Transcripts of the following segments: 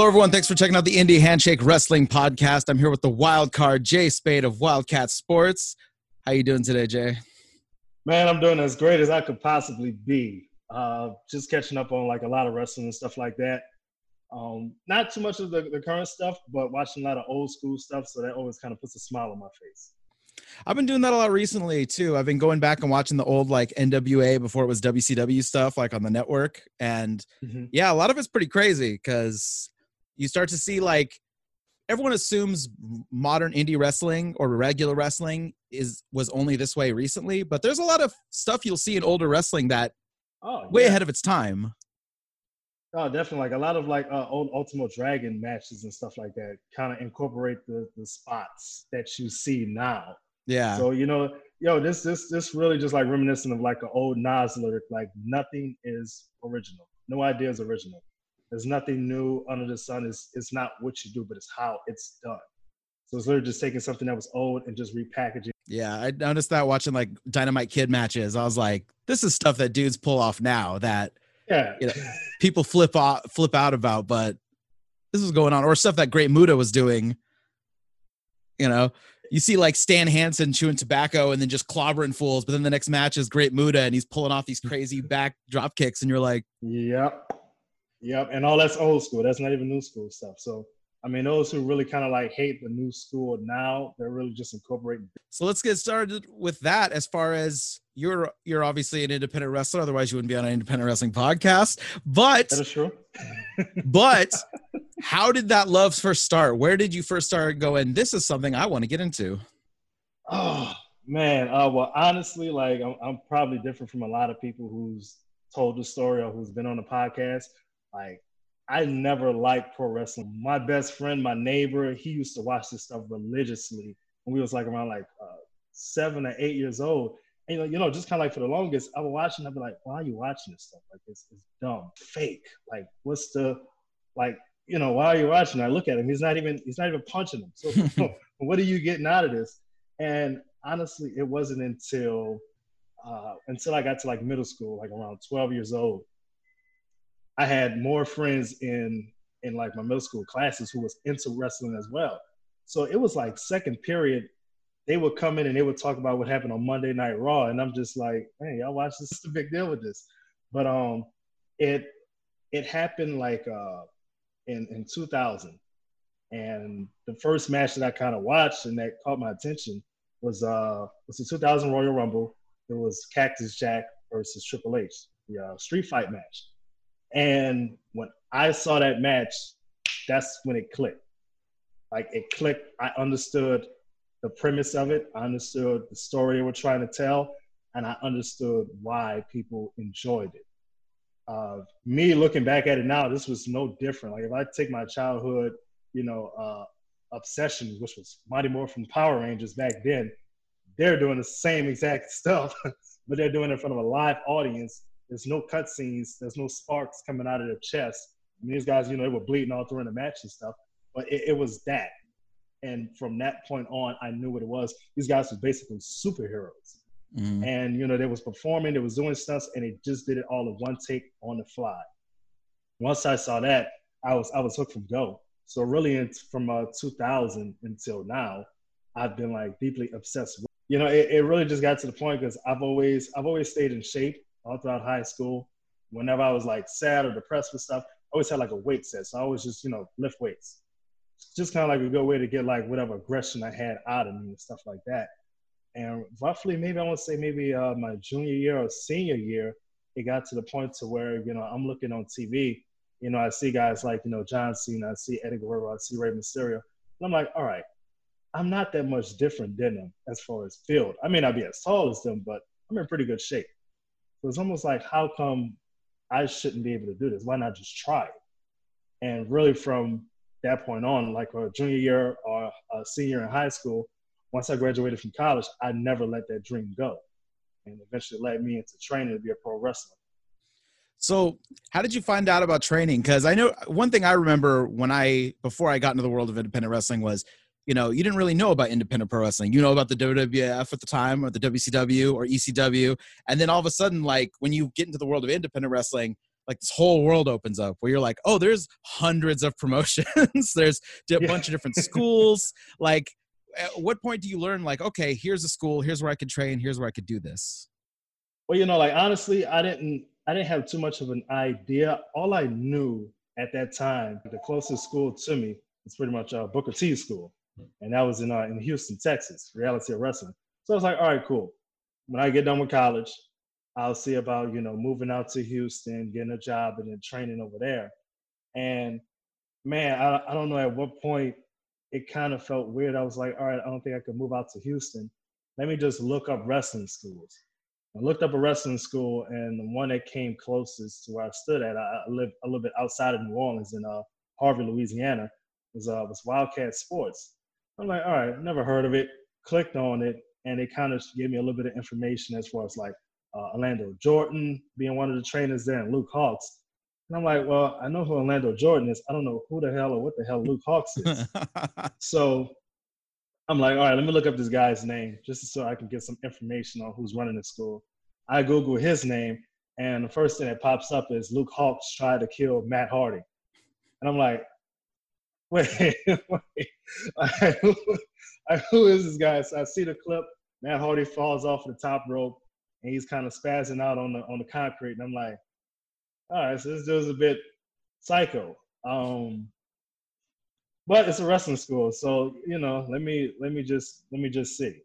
Hello, everyone. Thanks for checking out the Indie Handshake Wrestling Podcast. I'm here with the wild card, Jay Spade of Wildcat Sports. How you doing today, Jay? Man, I'm doing as great as I could possibly be. Uh, just catching up on like a lot of wrestling and stuff like that. Um, not too much of the, the current stuff, but watching a lot of old school stuff. So that always kind of puts a smile on my face. I've been doing that a lot recently too. I've been going back and watching the old like NWA before it was WCW stuff, like on the network. And mm-hmm. yeah, a lot of it's pretty crazy because you start to see like everyone assumes modern indie wrestling or regular wrestling is was only this way recently, but there's a lot of stuff you'll see in older wrestling that oh, way ahead of its time. Oh, definitely. Like a lot of like uh, old Ultimo Dragon matches and stuff like that kind of incorporate the the spots that you see now. Yeah. So you know, yo, this this this really just like reminiscent of like an old Nas lyric. Like nothing is original. No idea is original. There's nothing new under the sun. It's it's not what you do, but it's how it's done. So it's literally just taking something that was old and just repackaging. Yeah, I noticed that watching like Dynamite Kid matches. I was like, this is stuff that dudes pull off now that yeah, you know, people flip off, flip out about, but this is going on, or stuff that Great Muta was doing. You know, you see like Stan Hansen chewing tobacco and then just clobbering fools, but then the next match is Great Muta and he's pulling off these crazy back drop kicks, and you're like, yep. Yep, and all that's old school. That's not even new school stuff. So I mean, those who really kind of like hate the new school now, they're really just incorporating. So let's get started with that. As far as you're, you're obviously an independent wrestler. Otherwise, you wouldn't be on an independent wrestling podcast. But that is true. but how did that love first start? Where did you first start going? This is something I want to get into. Oh man, uh, well, honestly, like I'm, I'm probably different from a lot of people who's told the story or who's been on the podcast. Like, I never liked pro wrestling. My best friend, my neighbor, he used to watch this stuff religiously when we was like around like uh, seven or eight years old. And, you know, you know, just kind of like for the longest, I would watch and I'd be like, "Why are you watching this stuff? Like, it's, it's dumb, fake. Like, what's the, like, you know, why are you watching?" I look at him; he's not even, he's not even punching him. So, what are you getting out of this? And honestly, it wasn't until, uh, until I got to like middle school, like around 12 years old, I had more friends in in like my middle school classes who was into wrestling as well. So it was like second period, they would come in and they would talk about what happened on Monday Night Raw, and I'm just like, man, y'all watch this? Is a big deal with this. But um, it it happened like uh in in 2000, and the first match that I kind of watched and that caught my attention was uh was the 2000 Royal Rumble. It was Cactus Jack versus Triple H, the uh, street fight match. And when I saw that match, that's when it clicked. Like it clicked. I understood the premise of it. I understood the story they were trying to tell, and I understood why people enjoyed it. Uh, me looking back at it now, this was no different. Like if I take my childhood, you know, uh, obsession, which was Mighty Morphin Power Rangers back then, they're doing the same exact stuff, but they're doing it in front of a live audience there's no cutscenes. There's no sparks coming out of their chest. I mean, these guys, you know, they were bleeding all through the match and stuff. But it, it was that. And from that point on, I knew what it was. These guys were basically superheroes. Mm-hmm. And, you know, they was performing, they was doing stuff, and they just did it all in one take on the fly. Once I saw that, I was I was hooked from go. So really, in, from uh, 2000 until now, I've been like deeply obsessed. With, you know, it, it really just got to the point because I've always I've always stayed in shape all throughout high school. Whenever I was like sad or depressed with stuff, I always had like a weight set. So I always just, you know, lift weights. Just kind of like a good way to get like whatever aggression I had out of me and stuff like that. And roughly, maybe I want to say maybe uh, my junior year or senior year, it got to the point to where, you know, I'm looking on TV, you know, I see guys like, you know, John Cena, I see Eddie Guerrero, I see Rey Mysterio. And I'm like, all right, I'm not that much different than them as far as field. I may not be as tall as them, but I'm in pretty good shape. So it's almost like, how come I shouldn't be able to do this? Why not just try? And really, from that point on, like a junior year or a senior in high school, once I graduated from college, I never let that dream go. And eventually led me into training to be a pro wrestler. So, how did you find out about training? Because I know one thing I remember when I, before I got into the world of independent wrestling, was you know, you didn't really know about independent pro wrestling. You know about the WWF at the time or the WCW or ECW. And then all of a sudden, like when you get into the world of independent wrestling, like this whole world opens up where you're like, oh, there's hundreds of promotions. there's a yeah. bunch of different schools. like, at what point do you learn like, okay, here's a school, here's where I could train, here's where I could do this? Well, you know, like honestly, I didn't I didn't have too much of an idea. All I knew at that time, the closest school to me was pretty much uh, Booker T school, and that was in uh, in Houston, Texas, Reality of Wrestling. So I was like, all right, cool. When I get done with college, I'll see about you know moving out to Houston, getting a job, and then training over there. And man, I, I don't know at what point it kind of felt weird. I was like, all right, I don't think I could move out to Houston. Let me just look up wrestling schools. I looked up a wrestling school, and the one that came closest to where I stood at, I, lived a little bit outside of New Orleans in uh, Harvey, Louisiana, was uh, was Wildcat Sports. I'm like, all right, never heard of it. Clicked on it, and it kind of gave me a little bit of information as far as like uh, Orlando Jordan being one of the trainers there, and Luke Hawx. And I'm like, well, I know who Orlando Jordan is. I don't know who the hell or what the hell Luke Hawx is. so I'm like, all right, let me look up this guy's name just so I can get some information on who's running the school. I Google his name, and the first thing that pops up is Luke Hawx tried to kill Matt Hardy. And I'm like, wait, who is this guy? So I see the clip. Matt Hardy falls off the top rope, and he's kind of spazzing out on the on the concrete. And I'm like, all right, so this dude's a bit psycho. Um, but it's a wrestling school, so you know, let me let me just let me just see,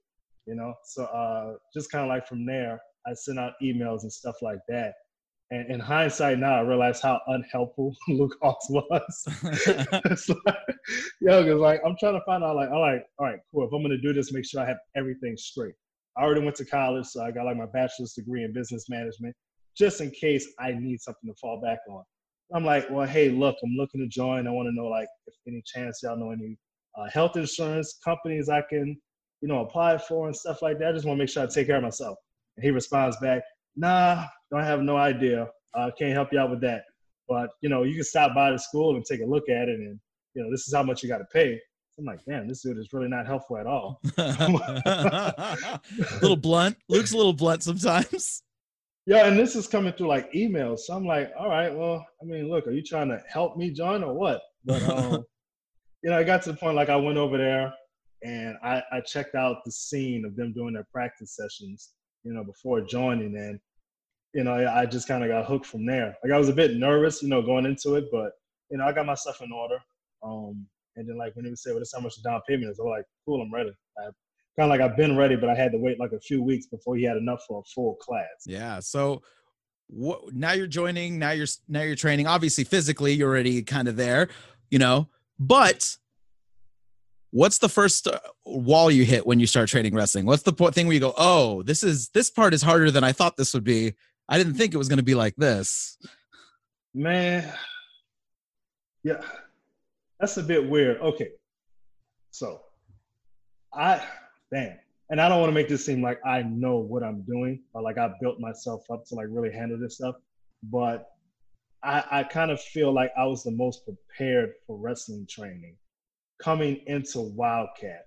you know. So uh, just kind of like from there, I sent out emails and stuff like that. And in hindsight, now I realize how unhelpful Luke Hawx was. it's like, yo, because like I'm trying to find out, like, all right, all right, cool. If I'm gonna do this, make sure I have everything straight. I already went to college, so I got like my bachelor's degree in business management, just in case I need something to fall back on. I'm like, well, hey, look, I'm looking to join. I want to know like if any chance y'all know any uh, health insurance companies I can, you know, apply for and stuff like that. I just want to make sure I take care of myself. And he responds back, nah, don't have no idea. I uh, can't help you out with that. But you know, you can stop by the school and take a look at it, and you know, this is how much you got to pay. I'm like, damn, this dude is really not helpful at all. a little blunt. Luke's a little blunt sometimes. Yeah, and this is coming through like emails. So I'm like, all right, well, I mean, look, are you trying to help me, John, or what? But um, you know, I got to the point like I went over there and I, I checked out the scene of them doing their practice sessions, you know, before joining, and you know, I just kind of got hooked from there. Like I was a bit nervous, you know, going into it, but you know, I got my stuff in order. Um, and then like when he would say, "Well, this how much the down payment is," I'm like, "Cool, I'm ready." I kind of like I've been ready, but I had to wait like a few weeks before he had enough for a full class. Yeah. So what, now you're joining, now you're now you're training. Obviously, physically, you're already kind of there, you know. But what's the first uh, wall you hit when you start training wrestling? What's the thing where you go, "Oh, this is this part is harder than I thought this would be. I didn't think it was going to be like this." Man, yeah, that's a bit weird. Okay, so I damn. And I don't want to make this seem like I know what I'm doing or like I built myself up to like really handle this stuff. But I, I kind of feel like I was the most prepared for wrestling training coming into Wildcat.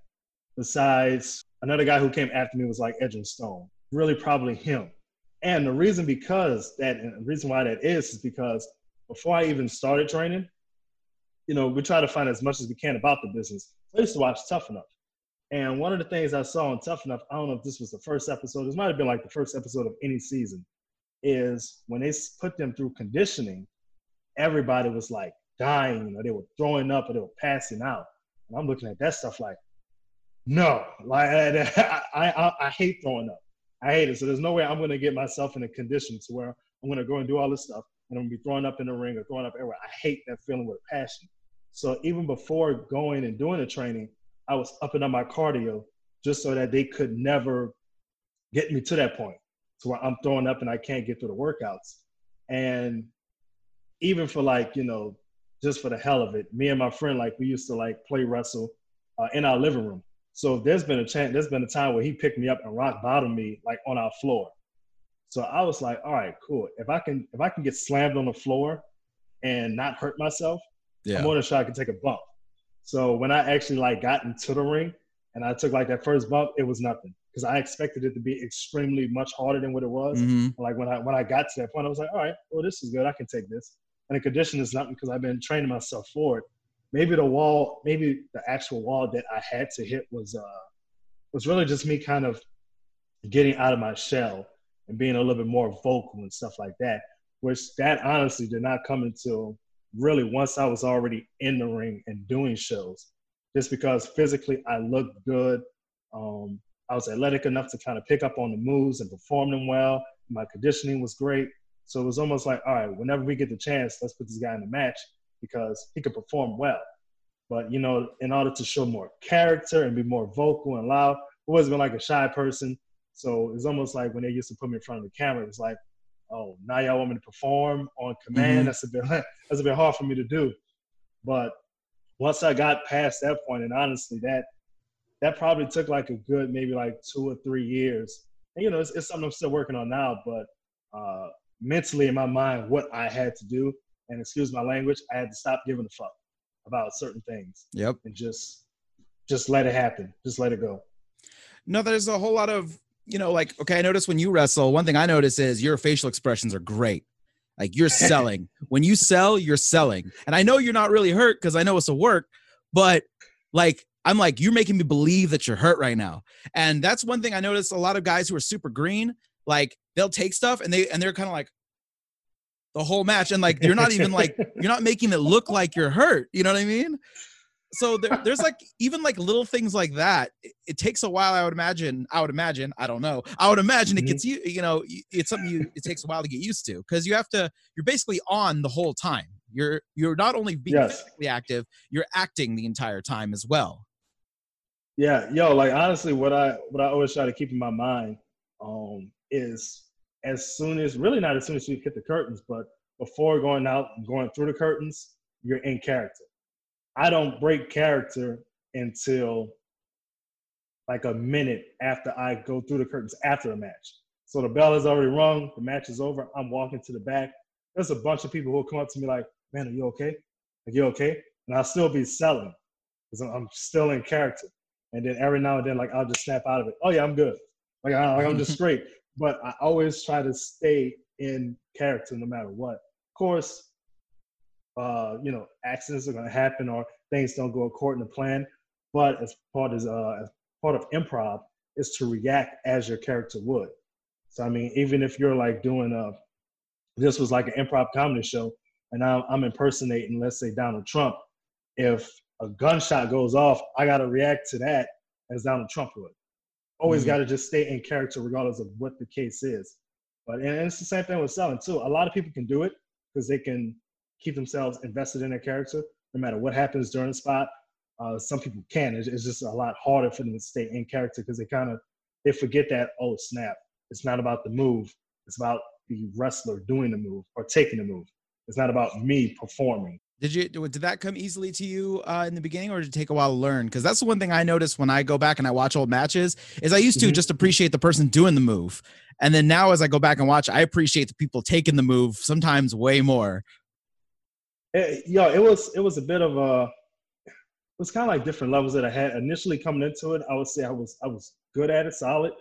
Besides, another guy who came after me was like Edging Stone. Really, probably him. And the reason because that, and the reason why that is, is because before I even started training, you know, we try to find as much as we can about the business. I used to watch Tough Enough. And one of the things I saw on Tough Enough, I don't know if this was the first episode, this might have been like the first episode of any season, is when they put them through conditioning, everybody was like dying, or they were throwing up, or they were passing out. And I'm looking at that stuff like, no, like I, I, I hate throwing up. I hate it. So there's no way I'm going to get myself in a condition to where I'm going to go and do all this stuff and I'm going to be throwing up in the ring or throwing up everywhere. I hate that feeling with a passion. So even before going and doing the training, I was upping up my cardio just so that they could never get me to that point to where I'm throwing up and I can't get through the workouts. And even for like, you know, just for the hell of it, me and my friend, like we used to like play wrestle uh, in our living room. So there's been a chance, there's been a time where he picked me up and rock bottom me like on our floor. So I was like, all right, cool. If I can, if I can get slammed on the floor and not hurt myself, yeah. I'm more than sure I can take a bump. So when I actually like got into the ring and I took like that first bump, it was nothing because I expected it to be extremely much harder than what it was. Mm-hmm. Like when I when I got to that point, I was like, all right, well, this is good. I can take this. And the condition is not because I've been training myself for it. Maybe the wall, maybe the actual wall that I had to hit was uh was really just me kind of getting out of my shell and being a little bit more vocal and stuff like that. Which that honestly did not come until really once I was already in the ring and doing shows. Just because physically I looked good. Um, I was athletic enough to kind of pick up on the moves and perform them well. My conditioning was great. So it was almost like, all right, whenever we get the chance, let's put this guy in the match because he could perform well. But you know, in order to show more character and be more vocal and loud, I've always been like a shy person. So it's almost like when they used to put me in front of the camera, it's like, oh, now y'all want me to perform on command. Mm-hmm. That's a bit that's a bit hard for me to do. But once I got past that point, and honestly, that that probably took like a good maybe like two or three years. And you know, it's, it's something I'm still working on now, but uh, mentally in my mind, what I had to do, and excuse my language, I had to stop giving a fuck about certain things. Yep. And just just let it happen. Just let it go. No, there's a whole lot of, you know, like, okay, I notice when you wrestle, one thing I notice is your facial expressions are great. Like you're selling. when you sell, you're selling. And I know you're not really hurt because I know it's a work, but like I'm like, you're making me believe that you're hurt right now. And that's one thing I noticed a lot of guys who are super green, like they'll take stuff and they and they're kind of like the whole match. And like you're not even like you're not making it look like you're hurt. You know what I mean? So there, there's like even like little things like that. It, it, takes a while, I would imagine. I would imagine, I don't know. I would imagine it mm-hmm. gets you, you know, it's something you it takes a while to get used to because you have to, you're basically on the whole time. You're you're not only being yes. physically active, you're acting the entire time as well. Yeah, yo, like honestly, what I what I always try to keep in my mind um, is as soon as really not as soon as you hit the curtains, but before going out and going through the curtains, you're in character. I don't break character until like a minute after I go through the curtains after the match. So the bell is already rung, the match is over. I'm walking to the back. There's a bunch of people who will come up to me like, "Man, are you okay? Are you okay?" And I'll still be selling because I'm still in character. And then every now and then, like I'll just snap out of it. Oh yeah, I'm good. Like, I, like I'm just straight. But I always try to stay in character no matter what. Of course, uh, you know, accidents are going to happen or things don't go according to plan. But as part uh, as part of improv is to react as your character would. So I mean, even if you're like doing a, this was like an improv comedy show, and I'm, I'm impersonating, let's say Donald Trump. If a gunshot goes off, I got to react to that as Donald Trump would. Always mm-hmm. got to just stay in character regardless of what the case is. But and it's the same thing with selling too. A lot of people can do it because they can keep themselves invested in their character no matter what happens during the spot. Uh, some people can. It's, it's, just a lot harder for them to stay in character because they kind of they forget that oh snap, it's not about the move. It's about the wrestler doing the move or taking the move. It's not about me performing. Did you did that come easily to you uh, in the beginning, or did it take a while to learn? Because that's the one thing I noticed when I go back and I watch old matches is I used to mm-hmm. just appreciate the person doing the move, and then now as I go back and watch, I appreciate the people taking the move sometimes way more. It, yo, it was it was a bit of a it was kind of like different levels that I had initially coming into it. I would say I was I was good at it, solid.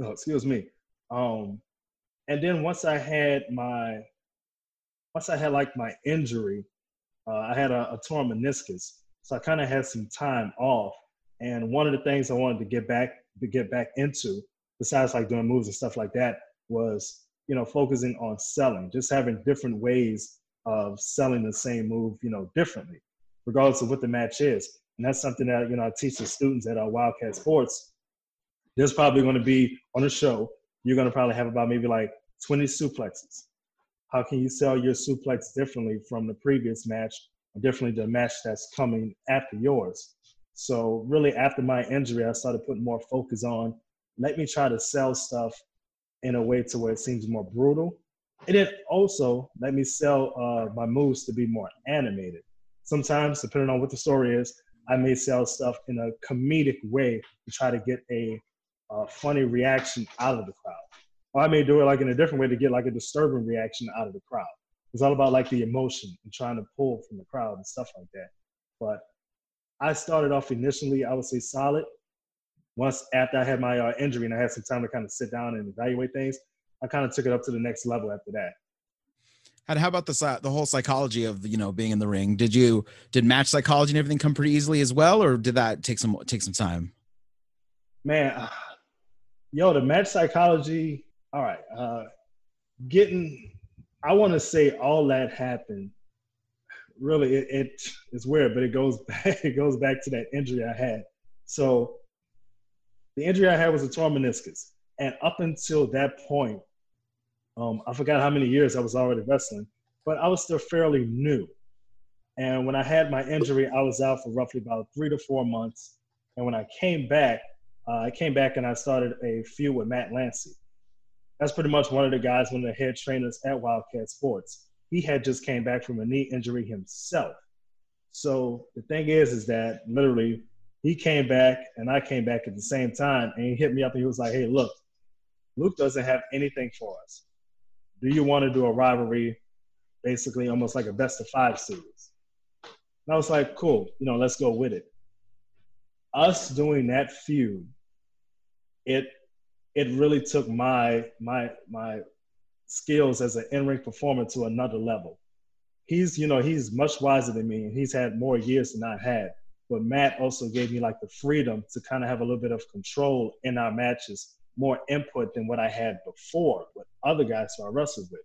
Oh, excuse me. Um, and then once I had my once I had like my injury uh, I had a, a torn meniscus, so I kind of had some time off. And one of the things I wanted to get back to get back into, besides like doing moves and stuff like that, was you know focusing on selling, just having different ways of selling the same move, you know, differently, regardless of what the match is. And that's something that you know I teach the students at our Wildcat Sports. There's probably going to be on a show. You're going to probably have about maybe like 20 suplexes how can you sell your suplex differently from the previous match, differently the match that's coming after yours? So really, after my injury, I started putting more focus on let me try to sell stuff in a way to where it seems more brutal. And then also let me sell uh, my moves to be more animated. Sometimes, depending on what the story is, I may sell stuff in a comedic way to try to get a, a funny reaction out of the crowd or I may do it like in a different way to get like a disturbing reaction out of the crowd. It's all about like the emotion and trying to pull from the crowd and stuff like that. But I started off initially, I would say solid. once after I had my uh, injury and I had some time to kind of sit down and evaluate things, I kind of took it up to the next level after that. And how about the the whole psychology of you know being in the ring? Did you did match psychology and everything come pretty easily as well, or did that take some take some time? Man, uh, yo, the match psychology. All right, uh, getting. I want to say all that happened. Really, it, it it's weird, but it goes back. It goes back to that injury I had. So, the injury I had was a torn meniscus, and up until that point, um, I forgot how many years I was already wrestling, but I was still fairly new. And when I had my injury, I was out for roughly about three to four months. And when I came back, uh, I came back and I started a feud with Matt Lancey. That's pretty much one of the guys, one of the head trainers at Wildcat Sports. He had just came back from a knee injury himself. So the thing is, is that literally he came back and I came back at the same time, and he hit me up and he was like, "Hey, look, Luke doesn't have anything for us do you want to do a rivalry, basically almost like a best of five series? And I was like, cool, you know, let's go with it. Us doing that feud, it it really took my my my skills as an in-ring performer to another level. He's, you know, he's much wiser than me and he's had more years than I had. But Matt also gave me like the freedom to kind of have a little bit of control in our matches more input than what I had before with other guys who I wrestled with.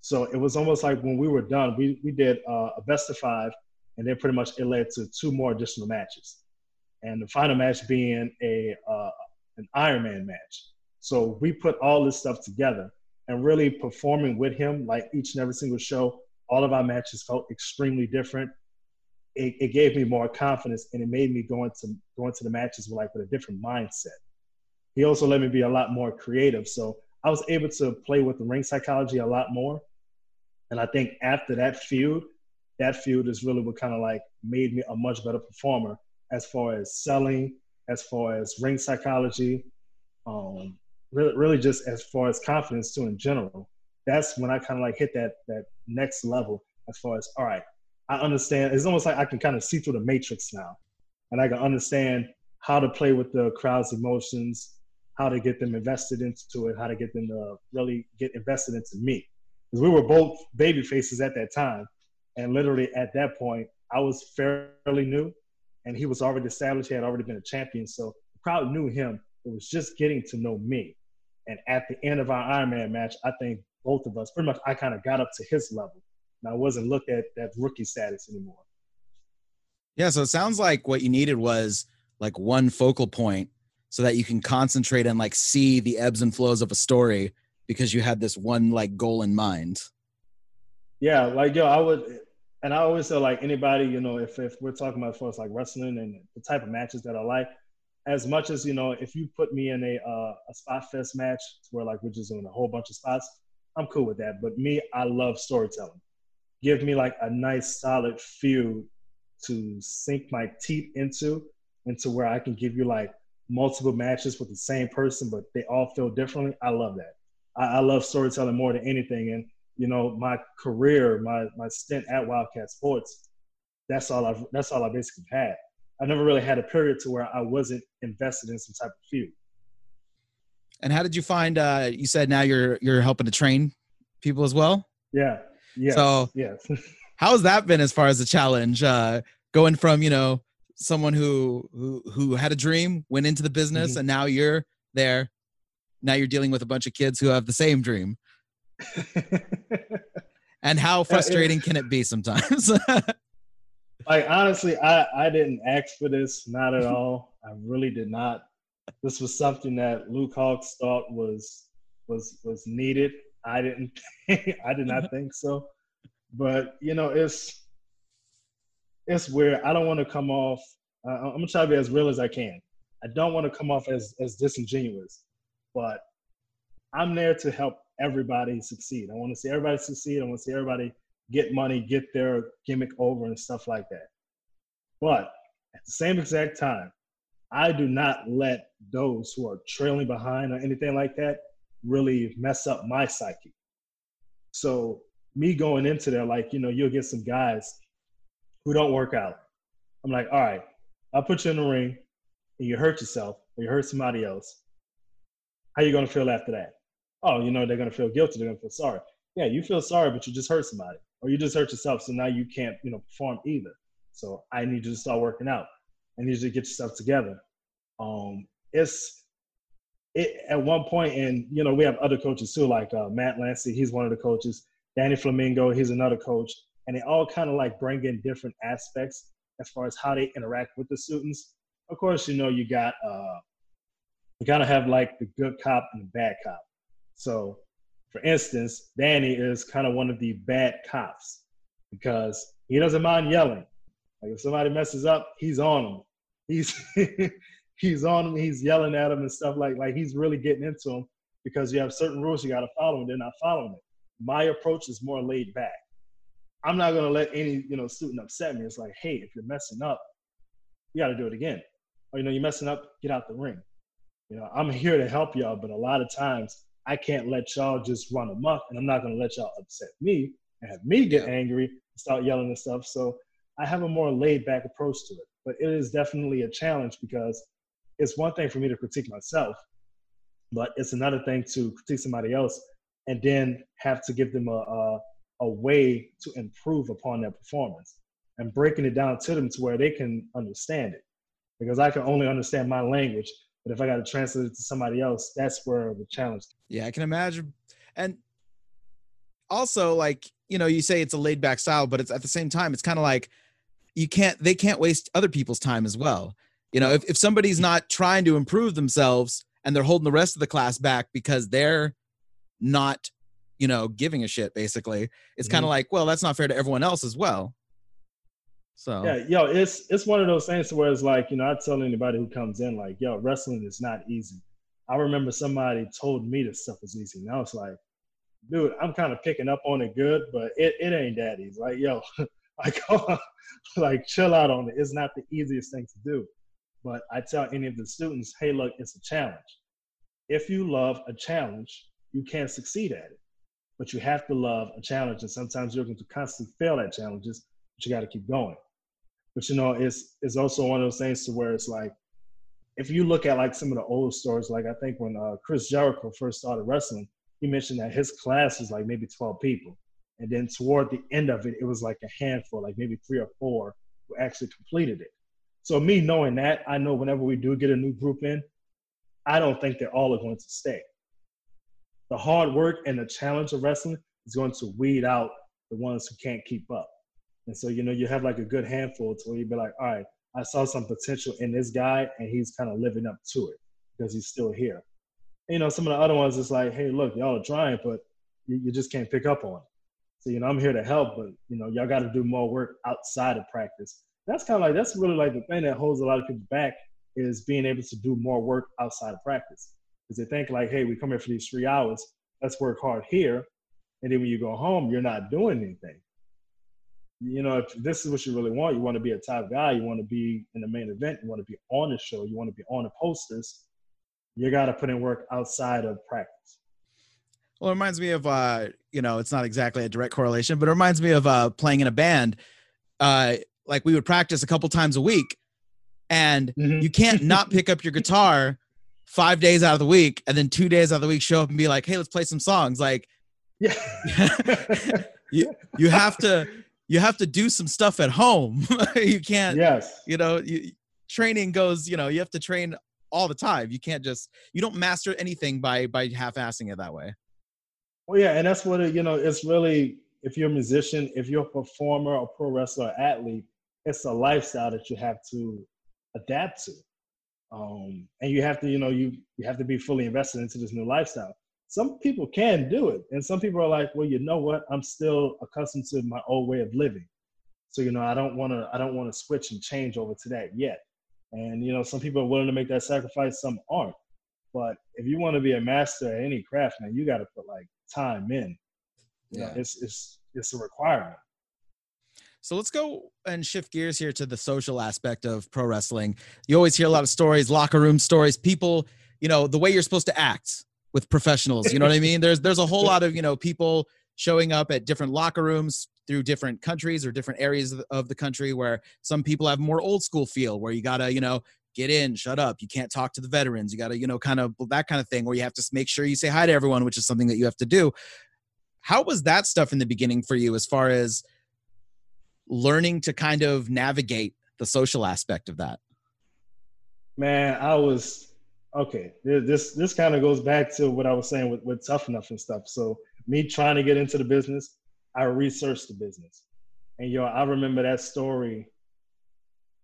So it was almost like when we were done, we, we did uh, a best of five, and then pretty much it led to two more additional matches. And the final match being a uh, an Ironman match. So we put all this stuff together and really performing with him, like each and every single show, all of our matches felt extremely different. It, it gave me more confidence and it made me go into go into the matches with like with a different mindset he also let me be a lot more creative. So I was able to play with the ring psychology a lot more. And I think after that feud, that feud is really what kind of like made me a much better performer as far as selling, as far as ring psychology, um, really, really just as far as confidence too in general. That's when I kind of like hit that that next level as far as all right, I understand. It's almost like I can kind of see through the matrix now, and I can understand how to play with the crowd's emotions, how to get them invested into it, how to get them to really get invested into me. Because we were both baby faces at that time. And literally at that point, I was fairly new and he was already established. He had already been a champion. So the crowd knew him. It was just getting to know me. And at the end of our Ironman match, I think both of us, pretty much, I kind of got up to his level. And I wasn't looked at that rookie status anymore. Yeah. So it sounds like what you needed was like one focal point so that you can concentrate and like see the ebbs and flows of a story because you had this one like goal in mind. Yeah, like yo, I would, and I always say like anybody, you know, if if we're talking about first like wrestling and the type of matches that I like, as much as you know, if you put me in a uh, a spot fest match where like we're just doing a whole bunch of spots, I'm cool with that. But me, I love storytelling. Give me like a nice solid feud to sink my teeth into, into where I can give you like multiple matches with the same person, but they all feel differently. I love that. I, I love storytelling more than anything. And you know, my career, my my stint at Wildcat Sports, that's all I've that's all I basically had. I never really had a period to where I wasn't invested in some type of field. And how did you find? Uh, you said now you're you're helping to train people as well. Yeah. Yeah. So yes. how's that been as far as a challenge? Uh, going from you know someone who who who had a dream, went into the business, mm-hmm. and now you're there. Now you're dealing with a bunch of kids who have the same dream. and how frustrating can it be sometimes? like honestly, I I didn't ask for this, not at all. I really did not. This was something that Luke Hawx thought was was was needed. I didn't. I did not think so. But you know, it's it's weird. I don't want to come off. Uh, I'm gonna try to be as real as I can. I don't want to come off as as disingenuous, but I'm there to help everybody succeed. I want to see everybody succeed. I want to see everybody get money, get their gimmick over, and stuff like that. But at the same exact time, I do not let those who are trailing behind or anything like that really mess up my psyche. So me going into there, like you know, you'll get some guys who don't work out. I'm like, all right, I'll put you in the ring. and you hurt yourself or you hurt somebody else, how you gonna feel after that? Oh, you know they're gonna feel guilty. They're gonna feel sorry. Yeah, you feel sorry, but you just hurt somebody, or you just hurt yourself. So now you can't, you know, perform either. So I need you to start working out. I need you to get yourself together. Um, it's it at one point, and you know we have other coaches too, like uh, Matt Lancey. He's one of the coaches. Danny Flamingo, he's another coach, and they all kind of like bring in different aspects as far as how they interact with the students. Of course, you know you got uh, you gotta have like the good cop and the bad cop. So, for instance, Danny is kind of one of the bad cops because he doesn't mind yelling. Like if somebody messes up, he's on them. He's he's on them. He's yelling at them and stuff like like he's really getting into them because you have certain rules you got to follow and they're not following it. My approach is more laid back. I'm not gonna let any you know student upset me. It's like, hey, if you're messing up, you got to do it again. Or you know, you're messing up, get out the ring. You know, I'm here to help y'all, but a lot of times I can't let y'all just run amok, and I'm not gonna let y'all upset me and have me get yeah. angry and start yelling and stuff. So I have a more laid back approach to it. But it is definitely a challenge because it's one thing for me to critique myself, but it's another thing to critique somebody else and then have to give them a, a, a way to improve upon their performance and breaking it down to them to where they can understand it. Because I can only understand my language but if I got to translate it to somebody else, that's where the challenge. Yeah, I can imagine. And also, like you know, you say it's a laid back style, but it's at the same time, it's kind of like you can't. They can't waste other people's time as well. You know, if if somebody's not trying to improve themselves and they're holding the rest of the class back because they're not, you know, giving a shit. Basically, it's mm-hmm. kind of like, well, that's not fair to everyone else as well. So yeah, yo, it's it's one of those things where it's like, you know, I tell anybody who comes in, like, yo, wrestling is not easy. I remember somebody told me this stuff was easy. And it's like, dude, I'm kind of picking up on it good, but it, it ain't that easy. Like, yo, like, like chill out on it. It's not the easiest thing to do. But I tell any of the students, hey, look, it's a challenge. If you love a challenge, you can succeed at it. But you have to love a challenge. And sometimes you're going to constantly fail at challenges but you got to keep going. But you know, it's it's also one of those things to where it's like, if you look at like some of the old stories, like I think when uh, Chris Jericho first started wrestling, he mentioned that his class was like maybe 12 people. And then toward the end of it, it was like a handful, like maybe three or four who actually completed it. So me knowing that, I know whenever we do get a new group in, I don't think they're all going to stay. The hard work and the challenge of wrestling is going to weed out the ones who can't keep up. And so, you know, you have like a good handful to where you'd be like, all right, I saw some potential in this guy and he's kind of living up to it because he's still here. You know, some of the other ones is like, hey, look, y'all are trying, but you, you just can't pick up on it. So, you know, I'm here to help, but, you know, y'all got to do more work outside of practice. That's kind of like, that's really like the thing that holds a lot of people back is being able to do more work outside of practice. Because they think like, hey, we come here for these three hours, let's work hard here. And then when you go home, you're not doing anything you know, if this is what you really want, you want to be a top guy, you want to be in the main event, you want to be on the show, you want to be on the posters, you got to put in work outside of practice. Well, it reminds me of, uh, you know, it's not exactly a direct correlation, but it reminds me of uh, playing in a band. Uh, like we would practice a couple times a week, and mm-hmm. you can't not pick up your guitar five days out of the week, and then two days out of the week show up and be like, "Hey, let's play some songs." Like, yeah, you you have to you have to do some stuff at home. you can't, yes, you know, you, training goes, you know, you have to train all the time. You can't just, you don't master anything by, by half-assing it that way. Well, yeah. And that's what, it, you know, it's really, if you're a musician, if you're a performer, a pro wrestler, athlete, it's a lifestyle that you have to adapt to. Um, and you have to, you know, you, you have to be fully invested into this new lifestyle some people can do it. And some people are like well you know what? I'm still accustomed to my old way of living. So you know i don't want to i don't want to switch and change over to that yet. And you know some people are willing to make that sacrifice some aren't. But if you want to be a master at any craft man you got to put like time in. You yeah. know, it's it's it's a requirement. So let's go and shift gears here to the social aspect of pro wrestling. You always hear a lot of stories, locker room stories, people, you know, the way you're supposed to act with professionals. You know what I mean? There's there's a whole lot of you know people showing up at different locker rooms through different countries or different areas of the country where some people have more old school feel where you gotta you know get in, shut up. You can't talk to the veterans. You got to, you know, kind of that kind of thing where you have to make sure you say hi to everyone, which is something that you have to do. How was that stuff in the beginning for you as far as learning to kind of navigate the social aspect of that? Man, I was okay. This this kind of goes back to what I was saying with, with tough enough and stuff. So me trying to get into the business, I researched the business. And yo, I remember that story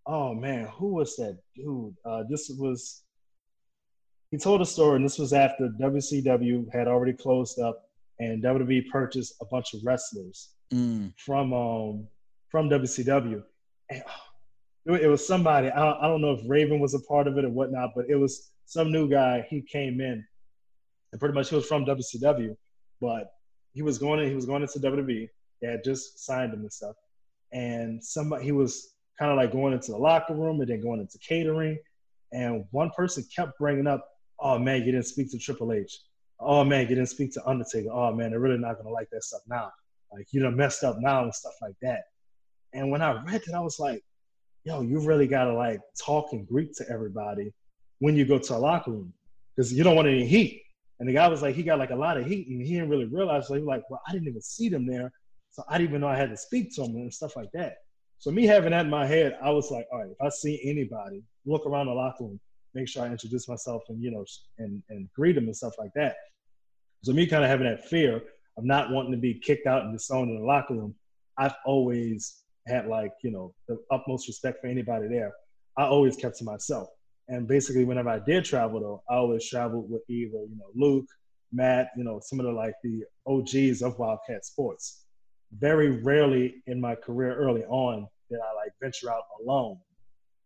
oh man, who was that dude? Uh, this was he told a story, and this was after WCW had already closed up, and WWE purchased a bunch of wrestlers mm. from um from WCW. And, oh, it, was somebody I don't, I don't know if Raven was a part of it or whatnot, but it was some new guy. He came in, and pretty much he was from WCW, but he was going in, he was going into WWE. They had just signed him and stuff, and somebody he was kind of like going into the locker room and then going into catering. And one person kept bringing up, oh man, you didn't speak to Triple H. Oh man, you didn't speak to Undertaker. Oh man, they're really not gonna like that stuff now. Like you done messed up now and stuff like that. And when I read it, I was like, yo, you really gotta like talk and greet to everybody when you go to a locker room. Because you don't want any heat. And the guy was like, he got like a lot of heat and he didn't really realize. So he was like, well, I didn't even see them there. So I didn't even know I had to speak to them and stuff like that. So me having that in my head, I was like, all right, if I see anybody, look around the locker room, make sure I introduce myself and you know and and greet them and stuff like that. So me kind of having that fear of not wanting to be kicked out and disowned in the locker room, I've always had like you know the utmost respect for anybody there. I always kept to myself. And basically, whenever I did travel, though, I always traveled with either you know Luke, Matt, you know some of the like the OGs of Wildcat Sports very rarely in my career early on did I like venture out alone.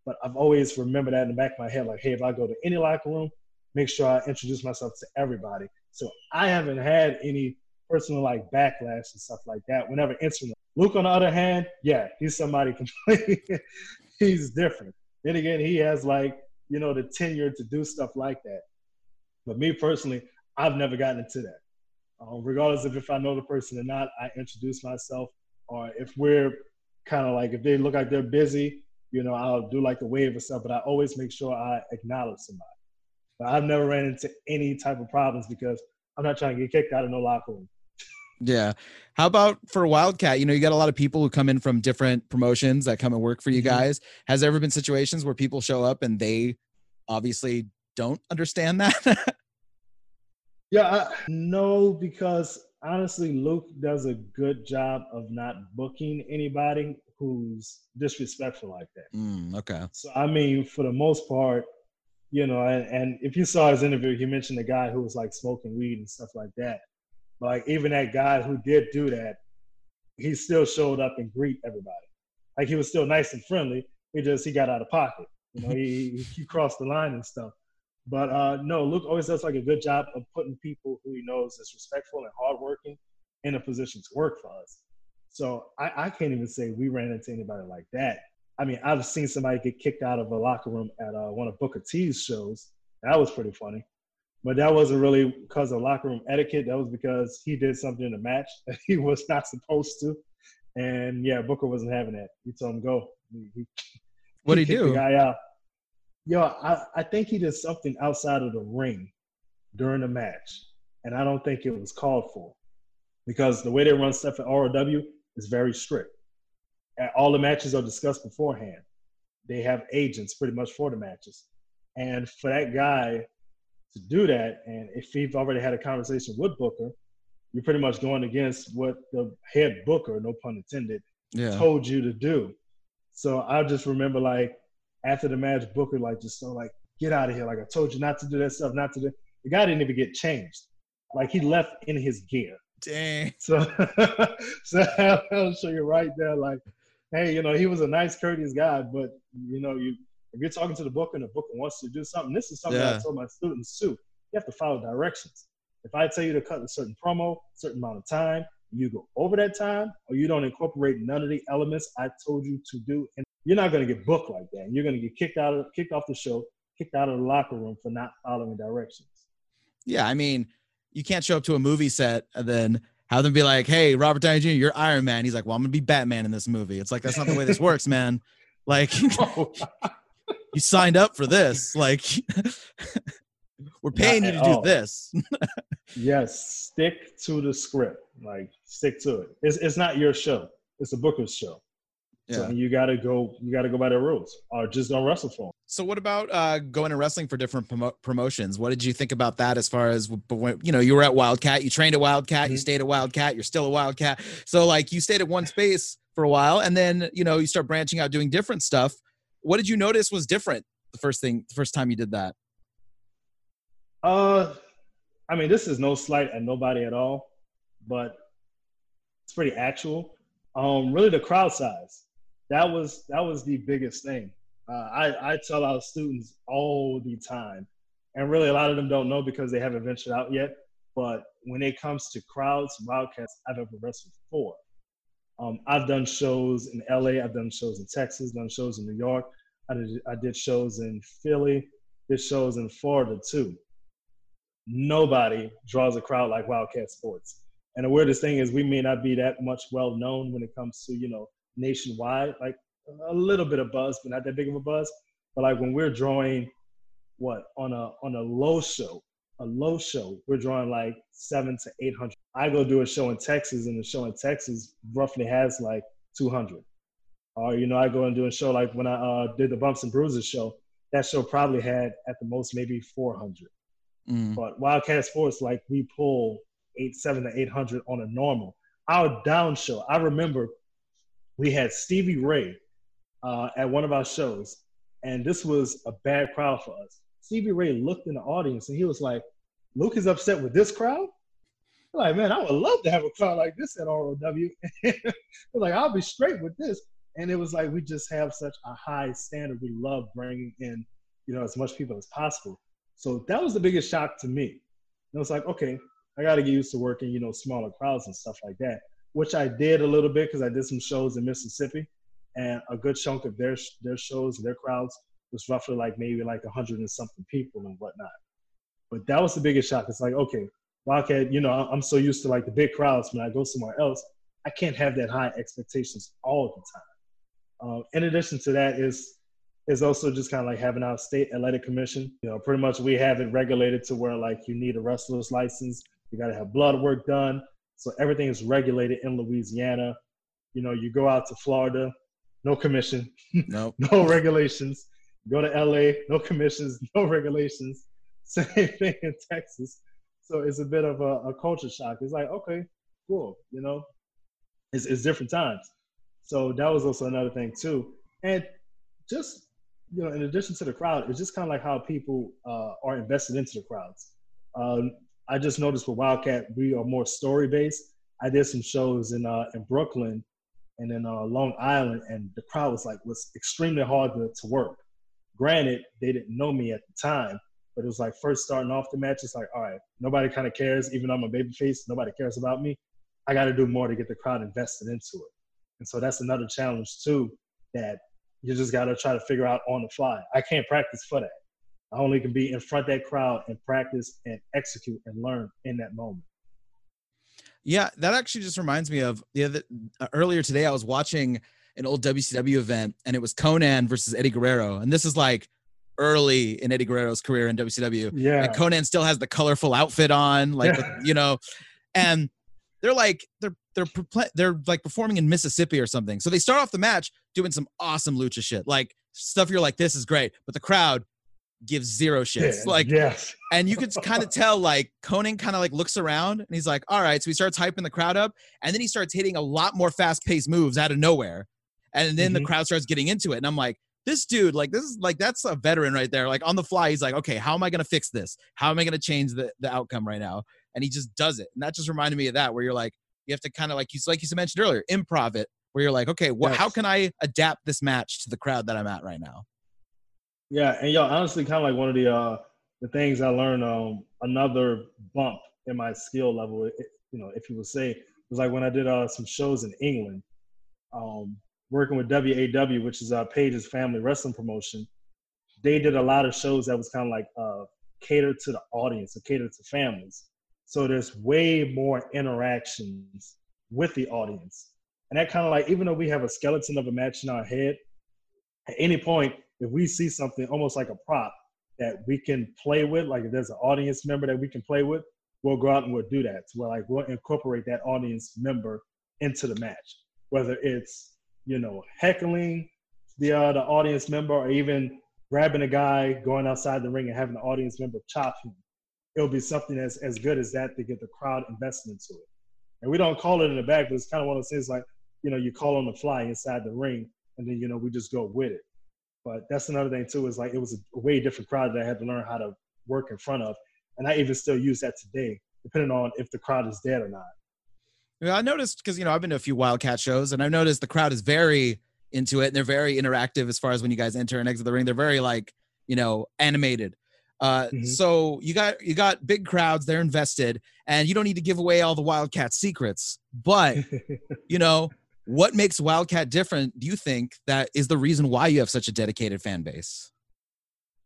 But I've always remembered that in the back of my head, like, hey, if I go to any locker room, make sure I introduce myself to everybody. So I haven't had any personal like backlash and stuff like that whenever entering. Luke, on the other hand, yeah, he's somebody completely, he's different. Then again, he has like, you know, the tenure to do stuff like that. But me personally, I've never gotten into that. Um, regardless of if I know the person or not, I introduce myself. Or if we're kind of like, if they look like they're busy, you know, I'll do like the wave or stuff, but I always make sure I acknowledge somebody. But I've never ran into any type of problems because I'm not trying to get kicked out of no locker room. Yeah. How about for Wildcat? You know, you got a lot of people who come in from different promotions that come and work for you mm-hmm. guys. Has there ever been situations where people show up and they obviously don't understand that? Yeah, I, no, because honestly, Luke does a good job of not booking anybody who's disrespectful like that. Mm, okay. So I mean, for the most part, you know, and, and if you saw his interview, he mentioned a guy who was like smoking weed and stuff like that. But like even that guy who did do that, he still showed up and greet everybody. Like he was still nice and friendly. He just he got out of pocket. You know, he he crossed the line and stuff. But uh, no, Luke always does like a good job of putting people who he knows is respectful and hardworking in a position to work for us. So I, I can't even say we ran into anybody like that. I mean, I've seen somebody get kicked out of a locker room at uh, one of Booker T's shows. That was pretty funny. But that wasn't really because of locker room etiquette. That was because he did something in the match that he was not supposed to. And yeah, Booker wasn't having that. He told him go. He, what did he do? The guy out. Yo, I, I think he did something outside of the ring during the match, and I don't think it was called for because the way they run stuff at ROW is very strict. All the matches are discussed beforehand. They have agents pretty much for the matches, and for that guy to do that, and if you've already had a conversation with Booker, you're pretty much going against what the head Booker, no pun intended, yeah. told you to do. So I just remember like after the match, Booker like just so like, get out of here. Like I told you not to do that stuff, not to do. The guy didn't even get changed. Like he left in his gear. Dang. So, so I'll show you right there. Like, hey, you know, he was a nice, courteous guy, but you know, you if you're talking to the booker and the booker wants to do something, this is something yeah. I told my students too. You have to follow directions. If I tell you to cut a certain promo, certain amount of time, you go over that time, or you don't incorporate none of the elements I told you to do and you're not going to get booked like that. You're going to get kicked out of kicked off the show, kicked out of the locker room for not following directions. Yeah, I mean, you can't show up to a movie set and then have them be like, "Hey, Robert Downey Jr., you're Iron Man." He's like, "Well, I'm gonna be Batman in this movie." It's like that's not the way this works, man. Like, you signed up for this. Like, we're paying you to do this. yes, stick to the script. Like, stick to it. It's it's not your show. It's a booker's show. Yeah. So you gotta go. You gotta go by the rules, or just don't wrestle for them. So what about uh, going and wrestling for different promo- promotions? What did you think about that? As far as when, you know, you were at Wildcat, you trained at Wildcat, mm-hmm. you stayed at Wildcat, you're still a Wildcat. So like you stayed at one space for a while, and then you know you start branching out, doing different stuff. What did you notice was different the first thing, the first time you did that? Uh, I mean, this is no slight at nobody at all, but it's pretty actual. Um, really, the crowd size that was that was the biggest thing. Uh, I I tell our students all the time, and really a lot of them don't know because they haven't ventured out yet. But when it comes to crowds, Wildcats, I've ever wrestled for. Um, I've done shows in LA, I've done shows in Texas, done shows in New York. I did, I did shows in Philly, did shows in Florida too. Nobody draws a crowd like Wildcat Sports. And the weirdest thing is we may not be that much well known when it comes to, you know, nationwide, like a little bit of buzz, but not that big of a buzz. But like when we're drawing what on a on a low show, a low show, we're drawing like seven to eight hundred. I go do a show in Texas, and the show in Texas roughly has like two hundred. Or you know, I go and do a show like when I uh, did the Bumps and Bruises show. That show probably had at the most maybe four hundred. Mm. But Wildcat Sports, like we pull eight, seven to eight hundred on a normal. Our down show, I remember we had Stevie Ray uh, at one of our shows, and this was a bad crowd for us. Stevie Ray looked in the audience and he was like, Luke is upset with this crowd? I'm like, man, I would love to have a crowd like this at ROW. like, I'll be straight with this. And it was like, we just have such a high standard. We love bringing in, you know, as much people as possible. So that was the biggest shock to me. And it was like, okay, I got to get used to working, you know, smaller crowds and stuff like that which I did a little bit because I did some shows in Mississippi, and a good chunk of their their shows, their crowds was roughly like maybe like a hundred and something people and whatnot. But that was the biggest shock. It's like okay, Wildcat, you know, I'm so used to like the big crowds when I go somewhere else, I can't have that high expectations all the time. Uh, in addition to that, is is also just kind of like having our state athletic commission. You know, pretty much we have it regulated to where like you need a wrestler's license, you got to have blood work done, so everything is regulated in Louisiana. You know, you go out to Florida, no commission, nope. no regulations. Go to LA, no commissions, no regulations. Same thing in Texas. So it's a bit of a, a culture shock. It's like, okay, cool. You know, it's, it's different times. So that was also another thing too. And just, you know, in addition to the crowd, it's just kind of like how people uh, are invested into the crowds. Um, I just noticed with Wildcat, we are more story based. I did some shows in uh, in Brooklyn and in uh, Long Island, and the crowd was like was extremely hard to, to work. Granted, they didn't know me at the time, but it was like first starting off the match. It's like, all right, nobody kind of cares. Even though I'm a babyface, nobody cares about me. I got to do more to get the crowd invested into it. And so that's another challenge too that you just got to try to figure out on the fly. I can't practice for that. I only can be in front of that crowd and practice and execute and learn in that moment. Yeah, that actually just reminds me of the other uh, earlier today. I was watching an old WCW event, and it was Konnan versus Eddie Guerrero, and this is like early in Eddie Guerrero's career in WCW. Yeah, and Konnan still has the colorful outfit on, like you know, and they're like they're they're they're like performing in Mississippi or something. So they start off the match doing some awesome lucha shit, like stuff you're like, this is great, but the crowd gives zero shits. Yeah, like, yes. and you could kind of tell, like, Konnan kind of like looks around and he's like, all right. So he starts hyping the crowd up and then he starts hitting a lot more fast paced moves out of nowhere. And then mm-hmm. the crowd starts getting into it. And I'm like, this dude, like, this is like, that's a veteran right there. Like, on the fly, he's like, okay, how am I going to fix this? How am I going to change the, the outcome right now? And he just does it. And that just reminded me of that, where you're like, you have to kind of like you like you mentioned earlier, improv it, where you're like, okay, well, yes. how can I adapt this match to the crowd that I'm at right now? Yeah, and yo, honestly, kind of like one of the uh, the things I learned, um, another bump in my skill level, it, you know, if you would say, was like when I did uh, some shows in England, um, working with WAW, which is uh, Paige's family wrestling promotion. They did a lot of shows that was kind of like uh, catered to the audience, or catered to families. So there's way more interactions with the audience, and that kind of like even though we have a skeleton of a match in our head, at any point if we see something almost like a prop that we can play with, like if there's an audience member that we can play with, we'll go out and we'll do that. So like we'll incorporate that audience member into the match, whether it's you know heckling the uh, the audience member or even grabbing a guy going outside the ring and having the audience member chop him. It'll be something as as good as that to get the crowd invested into it. And we don't call it in the back, but it's kind of one of those things like you know you call on the fly inside the ring, and then you know we just go with it. But that's another thing too is like it was a way different crowd that I had to learn how to work in front of, and I even still use that today, depending on if the crowd is dead or not. I noticed because you know I've been to a few Wildcat shows, and I've noticed the crowd is very into it, and they're very interactive as far as when you guys enter and exit the ring. They're very like you know animated. Uh, mm-hmm. So you got you got big crowds, they're invested, and you don't need to give away all the Wildcat secrets. But you know what makes Wildcat different? Do you think that is the reason why you have such a dedicated fan base?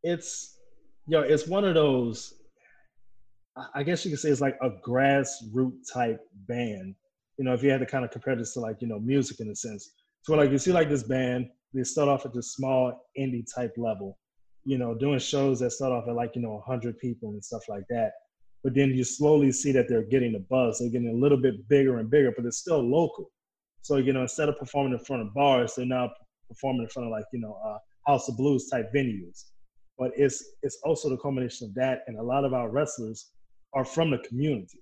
It's, yo, know, it's one of those. I guess you could say it's like a grassroots type band. You know, if you had to kind of compare this to like you know music in a sense. So like you see like this band, they start off at this small indie type level. You know, doing shows that start off at like you know 100 people and stuff like that. But then you slowly see that they're getting the buzz. They're getting a little bit bigger and bigger, but it's still local so you know, instead of performing in front of bars, they're now performing in front of like you know uh, House of Blues type venues. But it's it's also the combination of that, and a lot of our wrestlers are from the community.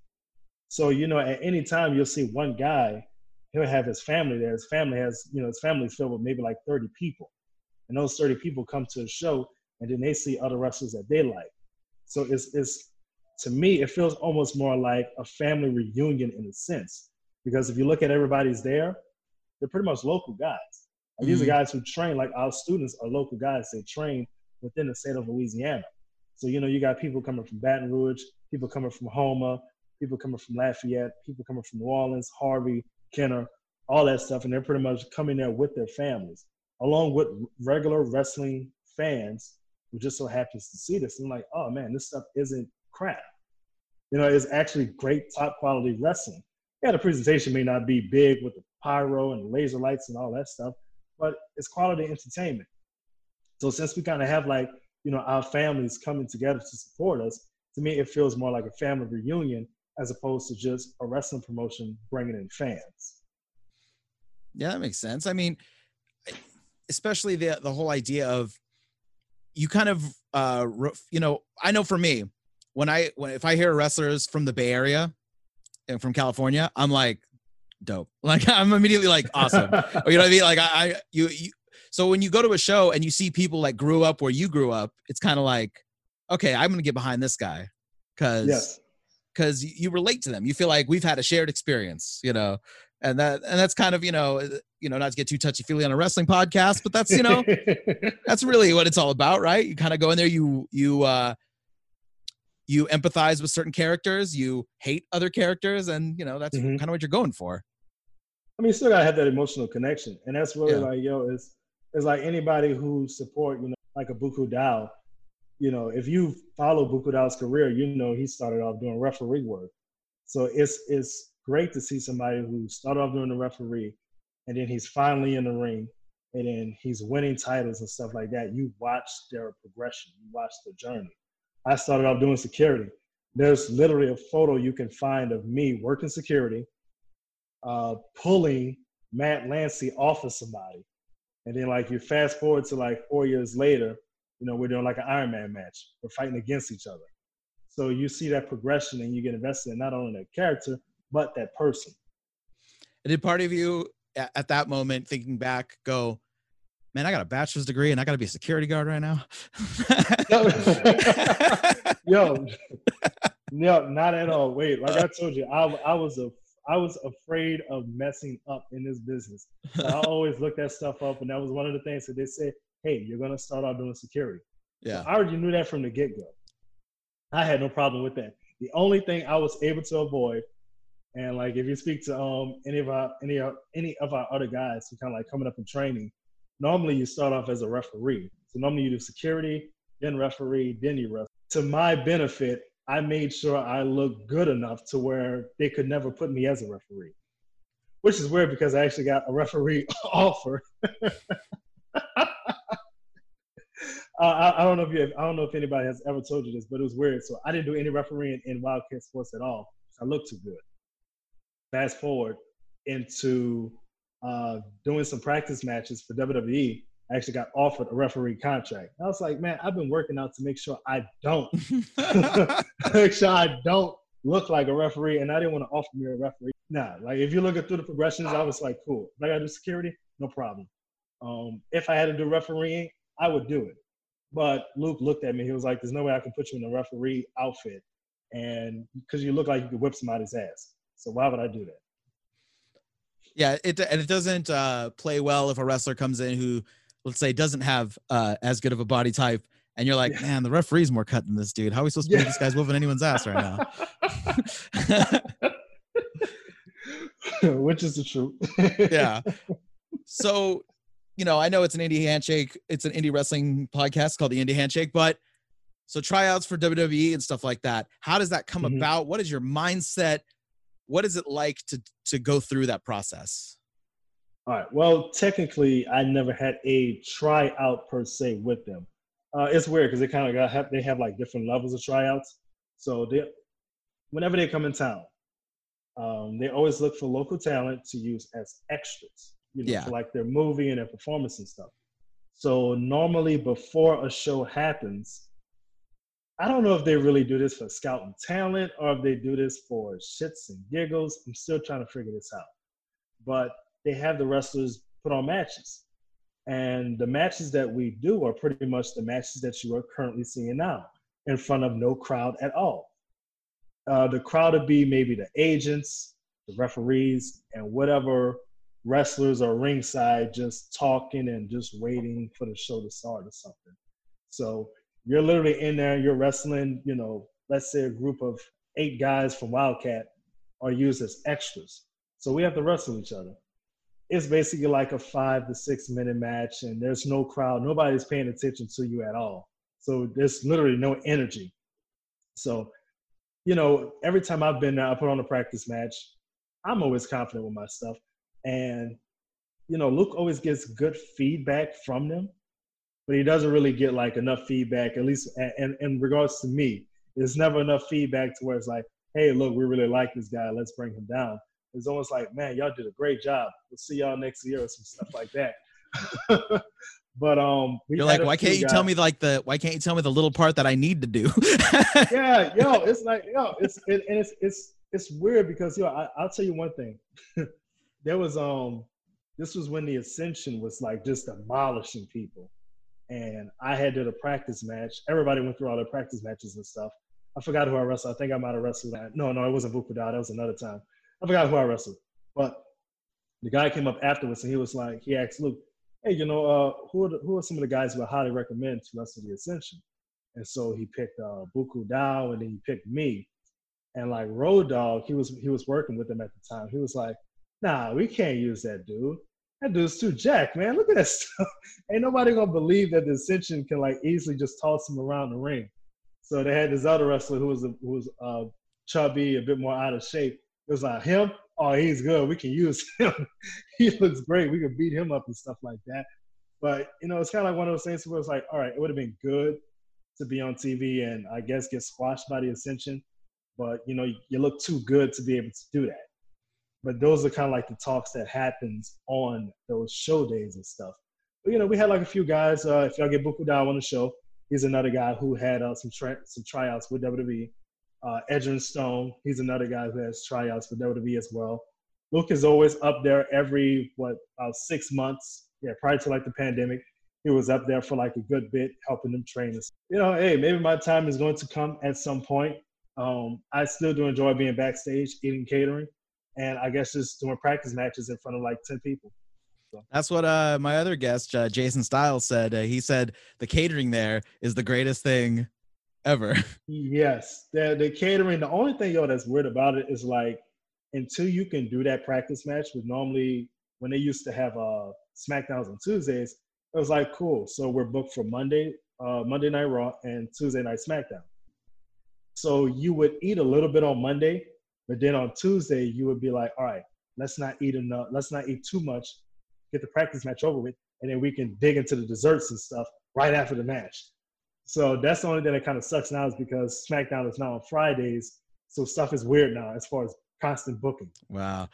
So you know, at any time you'll see one guy, he'll have his family there. His family has you know his family filled with maybe like thirty people, and those thirty people come to a show, and then they see other wrestlers that they like. So it's it's to me it feels almost more like a family reunion in a sense because if you look at everybody's there, they're pretty much local guys. mm-hmm. These are mm-hmm. guys who train, like our students are local guys. They train within the state of Louisiana. So, you know, you got people coming from Baton Rouge, people coming from Houma, people coming from Lafayette, people coming from New Orleans, Harvey, Kenner, all that stuff. And they're pretty much coming there with their families, along with regular wrestling fans who just so happens to see this. And like, oh man, this stuff isn't crap. You know, it's actually great top quality wrestling yeah, the presentation may not be big with the pyro and the laser lights and all that stuff, but it's quality entertainment. So since we kind of have like, you know, our families coming together to support us, to me, it feels more like a family reunion as opposed to just a wrestling promotion bringing in fans. Yeah, that makes sense. I mean, especially the the whole idea of you kind of uh you know, I know for me, when I when if I hear wrestlers from the Bay Area, and from California, I'm like, dope. Like I'm immediately like, awesome. or, you know what I mean? Like I, I you, you, so when you go to a show and you see people like grew up where you grew up, it's kind of like, okay, I'm gonna get behind this guy, because yes. Because you relate to them. You feel like we've had a shared experience, you know, and that and that's kind of you know uh, you know not to get too touchy feely on a wrestling podcast, but that's you know that's really what it's all about, right? You kind of go in there, you you uh you empathize with certain characters, you hate other characters, and you know that's mm-hmm. kind of what you're going for. I mean, you still gotta have that emotional connection, and that's really yeah. like yo, it's it's like anybody who support you know like a Buku Dao. You know, if you follow Bukudao's career, you know he started off doing referee work. So it's it's great to see somebody who started off doing the referee, and then he's finally in the ring, and then he's winning titles and stuff like that. You watch their progression, you watch the journey. I started off doing security. There's literally a photo you can find of me working security, uh, pulling Matt Lancey off of somebody. And then like you fast forward to like four years later, you know, we're doing like an Iron Man match. We're fighting against each other. So you see that progression and you get invested in not only that character, but that person. And did part of you at that moment thinking back go, man, I got a bachelor's degree and I got to be a security guard right now. Yo, no, not at all. Wait, like I told you, I, I was a I was afraid of messing up in this business. So I always looked that stuff up, and that was one of the things that they said, "Hey, you're gonna start out doing security." Yeah, so I already knew that from the get go. I had no problem with that. The only thing I was able to avoid, and like if you speak to um any of our any of any of our other guys who kind of like coming up in training, normally you start off as a referee. So normally you do security, then referee, then you ref. To my benefit, I made sure I looked good enough to where they could never put me as a referee, which is weird because I actually got a referee offer. uh, I, I, don't know if you have, I don't know if anybody has ever told you this, but it was weird. So I didn't do any refereeing in Wildcat sports at all. I looked too good. Fast forward into uh, doing some practice matches for WWE. I actually got offered a referee contract. I was like, man, I've been working out to make sure I don't, make sure I don't look like a referee, and I didn't want to offer me a referee. Nah, like if you look at through the progressions, I was like, cool. If I got to do security, no problem. Um, if I had to do refereeing, I would do it. But Luke looked at me. He was like, "There's no way I can put you in a referee outfit, and because you look like you could whip somebody's ass. So why would I do that?" Yeah, it and it doesn't uh, play well if a wrestler comes in who, let's say, doesn't have uh, as good of a body type, and you're like, yeah. "Man, the referee's more cut than this dude. How are we supposed to yeah. this guy's whooping anyone's ass right now?" Which is the truth. yeah. So you know, I know it's an indie handshake. It's an indie wrestling podcast called the Indie Handshake, but so tryouts for WWE and stuff like that. How does that come mm-hmm. about? What is your mindset? What is it like to to go through that process? All right. Well, technically, I never had a tryout per se with them. Uh, it's weird because they kind of got have, they have like different levels of tryouts. So they, whenever they come in town, um, they always look for local talent to use as extras you know, yeah. for like their movie and their performance and stuff. So normally before a show happens, I don't know if they really do this for scouting talent or if they do this for shits and giggles. I'm still trying to figure this out. But they have the wrestlers put on matches. And the matches that we do are pretty much the matches that you are currently seeing now in front of no crowd at all. Uh, the crowd would be maybe the agents, the referees, and whatever wrestlers are ringside just talking and just waiting for the show to start or something. So you're literally in there, you're wrestling, you know, let's say a group of eight guys from Wildcat are used as extras. So we have to wrestle each other. It's basically like a five to six minute match, and there's no crowd. Nobody's paying attention to you at all. So there's literally no energy. So, you know, every time I've been there, I put on a practice match. I'm always confident with my stuff. And, you know, Luke always gets good feedback from them, but he doesn't really get like enough feedback, at least in, in regards to me. There's never enough feedback to where it's like, hey, look, we really like this guy. Let's bring him down. It's almost like, man, y'all did a great job. We'll see y'all next year or some stuff like that. but um, you're like, why can't you guys. tell me like the why can't you tell me the little part that I need to do? yeah, yo, it's like yo, it's it, and it's it's it's weird because yo, I, I'll tell you one thing there was um this was when the ascension was like just demolishing people. And i had did a practice match. Everybody went through all their practice matches and stuff. I forgot who i wrestled. I think i might have wrestled that. No no it wasn't Bukuda. that was another time. I forgot who i wrestled. But the guy came up afterwards and he was like he asked luke hey you know uh who are, the, who are some of the guys who i highly recommend to wrestle the ascension? And so he picked uh buku dao and then he picked me. And like Road Dogg he was he was working with him at the time. He was like nah, we can't use that dude. That dude's too jack, man. Look at that stuff. Ain't nobody gonna believe that the Ascension can like easily just toss him around the ring. So they had this other wrestler who was a, who was uh, chubby, a bit more out of shape. It was like him. Oh, he's good. We can use him. he looks great. We can beat him up and stuff like that. But you know, it's kind of like one of those things where it's like, all right, it would have been good to be on TV and I guess get squashed by the Ascension, but you know, you look too good to be able to do that but those are kind of like the talks that happens on those show days and stuff. But you know, we had like a few guys. Uh, if y'all get Buku Dao on the show, he's another guy who had uh, some tra- some tryouts with WWE. Uh, Edgerrin Stone, he's another guy who has tryouts with WWE as well. Luke is always up there every what about six months. Yeah, prior to like the pandemic, he was up there for like a good bit, helping them train us. You know, hey, maybe my time is going to come at some point. Um, I still do enjoy being backstage, eating catering and I guess just doing practice matches in front of like 10 people. So. That's what uh, my other guest, uh, Jason Styles, said. Uh, he said the catering there is the greatest thing ever. Yes, the, the catering. The only thing, yo, that's weird about it is like until you can do that practice match, with normally when they used to have uh, SmackDowns on Tuesdays, it was like cool. So we're booked for Monday, uh, Monday Night Raw, and Tuesday Night SmackDown. So you would eat a little bit on Monday, but then on Tuesday, you would be like, all right, let's not eat enough, let's not eat too much, get the practice match over with, and then we can dig into the desserts and stuff right after the match. So that's the only thing that kind of sucks now is because SmackDown is now on Fridays, so stuff is weird now as far as constant booking. Wow.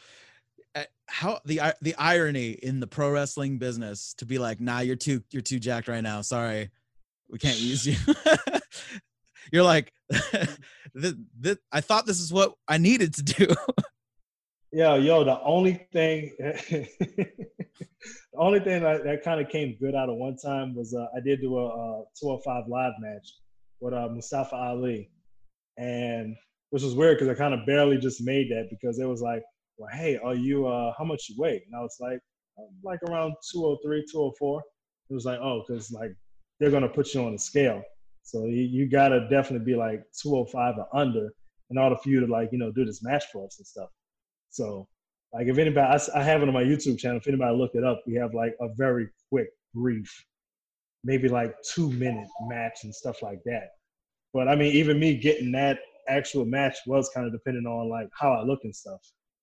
Eh, how the the irony in the pro wrestling business to be like, nah, you're too you're too jacked right now. Sorry, we can't use you. you're like, I thought this is what I needed to do. yeah, yo, the only thing, the only thing that, that kind of came good out of one time was uh, I did do a, a 205 live match with uh, Mustafa Ali, and which was weird because I kind of barely just made that because it was like, well, hey, are you, uh, how much you weigh? And I was like, like around 203, 204. It was like, oh, because like they're gonna put you on a scale. So you, you gotta definitely be like 205 or under in order for you to like, you know, do this match for us and stuff. So like if anybody, I, I have it on my YouTube channel. If anybody look it up, we have like a very quick, brief, maybe like two minute match and stuff like that. But I mean, even me getting that actual match was kind of depending on like how I look and stuff.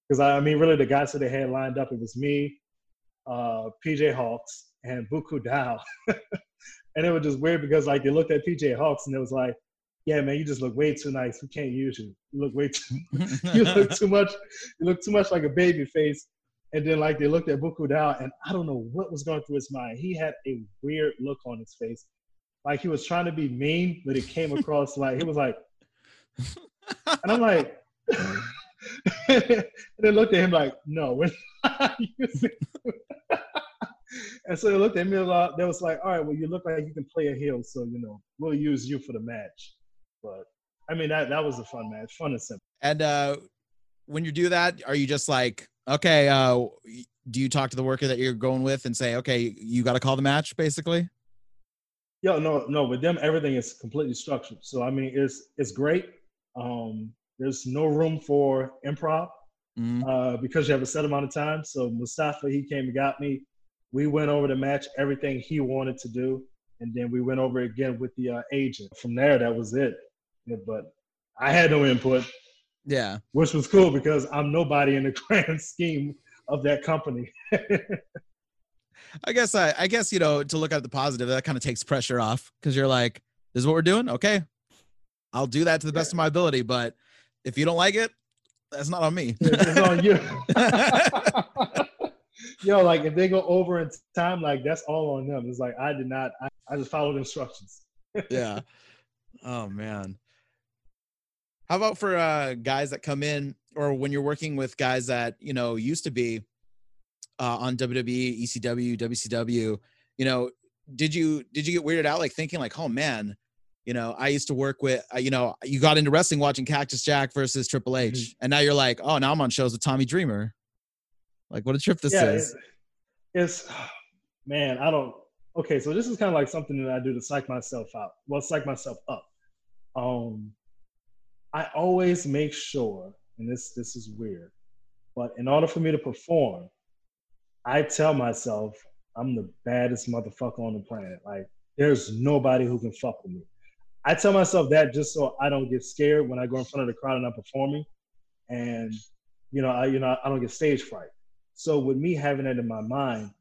Because I, I mean, really, the guys that they had lined up, it was me, uh, PJ Hawks, and Buku Dao. and it was just weird because like they looked at PJ Hawks and it was like, yeah, man, you just look way too nice. We can't use you. You look way too. you look too much. You look too much like a baby face. And then like they looked at Buku Dao, and I don't know what was going through his mind. He had a weird look on his face, like he was trying to be mean, but it came across like he was like, and I'm like, and they looked at him like, no, we're not using. And so they looked at me a lot. They was like, all right, well, you look like you can play a heel, so you know we'll use you for the match. But I mean, that that was a fun match, fun and simple. And uh, when you do that, are you just like, okay, uh, do you talk to the worker that you're going with and say, okay, you got to call the match, basically? Yo, no, no. With them, everything is completely structured. So I mean, it's it's great. Um, there's no room for improv mm-hmm. uh, because you have a set amount of time. So Mustafa, he came and got me we went over the match, everything he wanted to do, and then we went over again with the uh, agent. From there, that was it. Yeah, but I had no input. Yeah, which was cool because I'm nobody in the grand scheme of that company. I guess I, I guess you know to look at the positive, that kind of takes pressure off because you're like, "This is what we're doing." Okay, I'll do that to the best yeah. of my ability. But if you don't like it, that's not on me. it's on you. yo, like if they go over in time, like that's all on them. It's like I did not. I, I just followed instructions. yeah. Oh man. How about for uh, guys that come in, or when you're working with guys that you know used to be uh, on WWE, ECW, WCW? You know, did you did you get weirded out, like thinking like, oh man, you know, I used to work with, uh, you know, you got into wrestling watching Cactus Jack versus Triple H, mm-hmm. and now you're like, oh, now I'm on shows with Tommy Dreamer. Like, what a trip this yeah, is. It's, man, I don't. Okay, so this is kind of like something that I do to psych myself out. Well, psych myself up. Um, I always make sure, and this this is weird, but in order for me to perform, I tell myself I'm the baddest motherfucker on the planet. Like, there's nobody who can fuck with me. I tell myself that just so I don't get scared when I go in front of the crowd and I'm performing, and you know, I you know I don't get stage fright. So with me having that in my mind,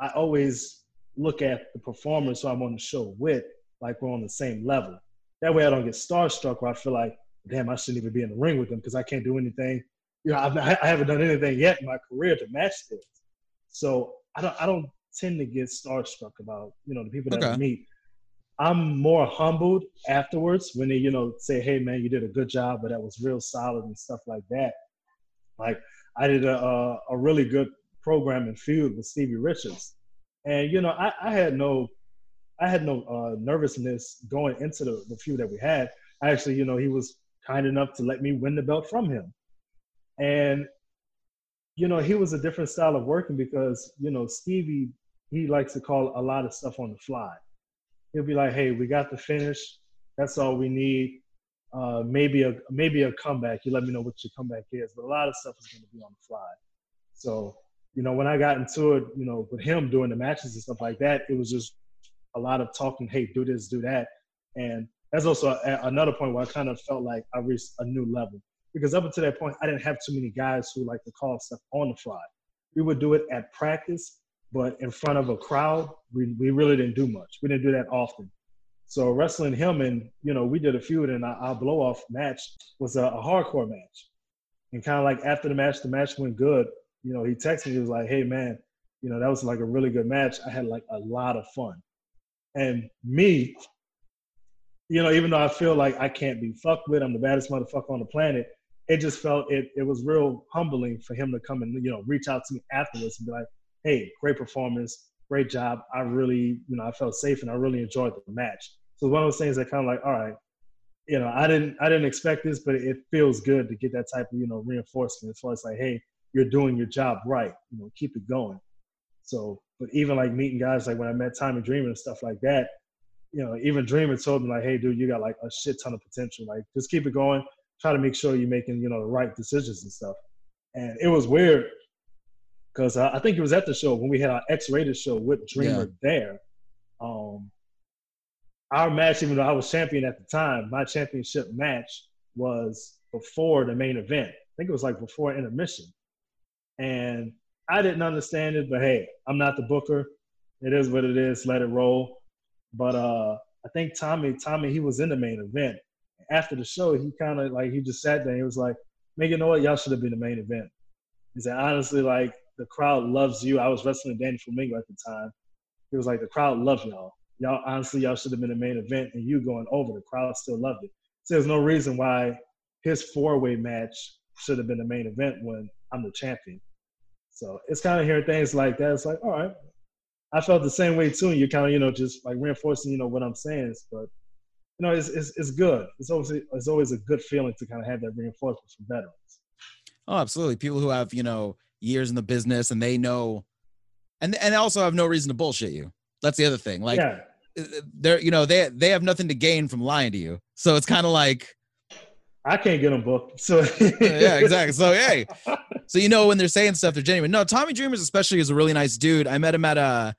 I always look at the performers who I'm on the show with, like we're on the same level. That way I don't get starstruck where I feel like, damn, I shouldn't even be in the ring with them because I can't do anything. You know, I've, I haven't done anything yet in my career to match this. So I don't, I don't tend to get starstruck about, you know, the people that okay. I meet. I'm more humbled afterwards when they, you know, say, hey, man, you did a good job, but that was real solid and stuff like that. Like, I did a, a, really good program in field with Stevie Richards, and you know I, I had no I had no uh, nervousness going into the, the feud that we had. Actually, you know, he was kind enough to let me win the belt from him, and you know he was a different style of working because you know Stevie he likes to call a lot of stuff on the fly. He'll be like, "Hey, we got the finish. That's all we need uh, maybe a maybe a comeback. You let me know what your comeback is, but a lot of stuff is going to be on the fly. So you know, when I got into it, you know, with him doing the matches and stuff like that, it was just a lot of talking. Hey, do this, do that, and that's also a, another point where I kind of felt like I reached a new level because up until that point, I didn't have too many guys who like to call stuff on the fly. We would do it at practice, but in front of a crowd, we, we really didn't do much. We didn't do that often. So wrestling him and you know we did a feud and our, our blow off match was a, a hardcore match, and kind of like after the match, the match went good. You know, he texted me. He was like, "Hey man, you know that was like a really good match. I had like a lot of fun." And me, you know, even though I feel like I can't be fucked with, I'm the baddest motherfucker on the planet. It just felt it. It was real humbling for him to come and you know reach out to me afterwards and be like, "Hey, great performance, great job. I really, you know, I felt safe and I really enjoyed the match." So one of those things that kind of like, all right, you know, I didn't I didn't expect this, but it feels good to get that type of you know reinforcement as far as like, hey, you're doing your job right. You know, keep it going. So, but even like meeting guys like when I met Tommy Dreamer and stuff like that, you know, even Dreamer told me like, hey, dude, you got like a shit ton of potential. Like, just keep it going. Try to make sure you're making you know the right decisions and stuff. And it was weird because uh, I think it was at the show when we had our X-rated show with Dreamer yeah. there. Um, our match, even though I was champion at the time, my championship match was before the main event. I think it was like before intermission. And I didn't understand it, but hey, I'm not the booker. It is what it is. Let it roll. But uh, I think Tommy, Tommy, he was in the main event. After the show, he kind of like he just sat there. he was like, "Man, you know what? Y'all should have been the main event." He said, "Honestly, like the crowd loves you." I was wrestling Danny Flamingo at the time. He was like, "The crowd loves y'all." Y'all honestly y'all should have been the main event and you going over. The crowd still loved it. So there's no reason why his four-way match should have been the main event when i'm the champion. So it's kind of hearing things like that. It's like all right. I felt the same way too and you're kind of you know just like reinforcing you know what i'm saying but you know it's, it's, it's good. It's always it's always a good feeling to kind of have that reinforcement from veterans. Oh absolutely. People who have you know years in the business and they know and and also have no reason to bullshit you that's the other thing. Like yeah. they're you know they they have nothing to gain from lying to you. So it's kind of like I can't get them booked. So yeah, exactly. So hey, so you know when they're saying stuff, they're genuine. No, Tommy Dreamers especially is a really nice dude. I met him at a, uh,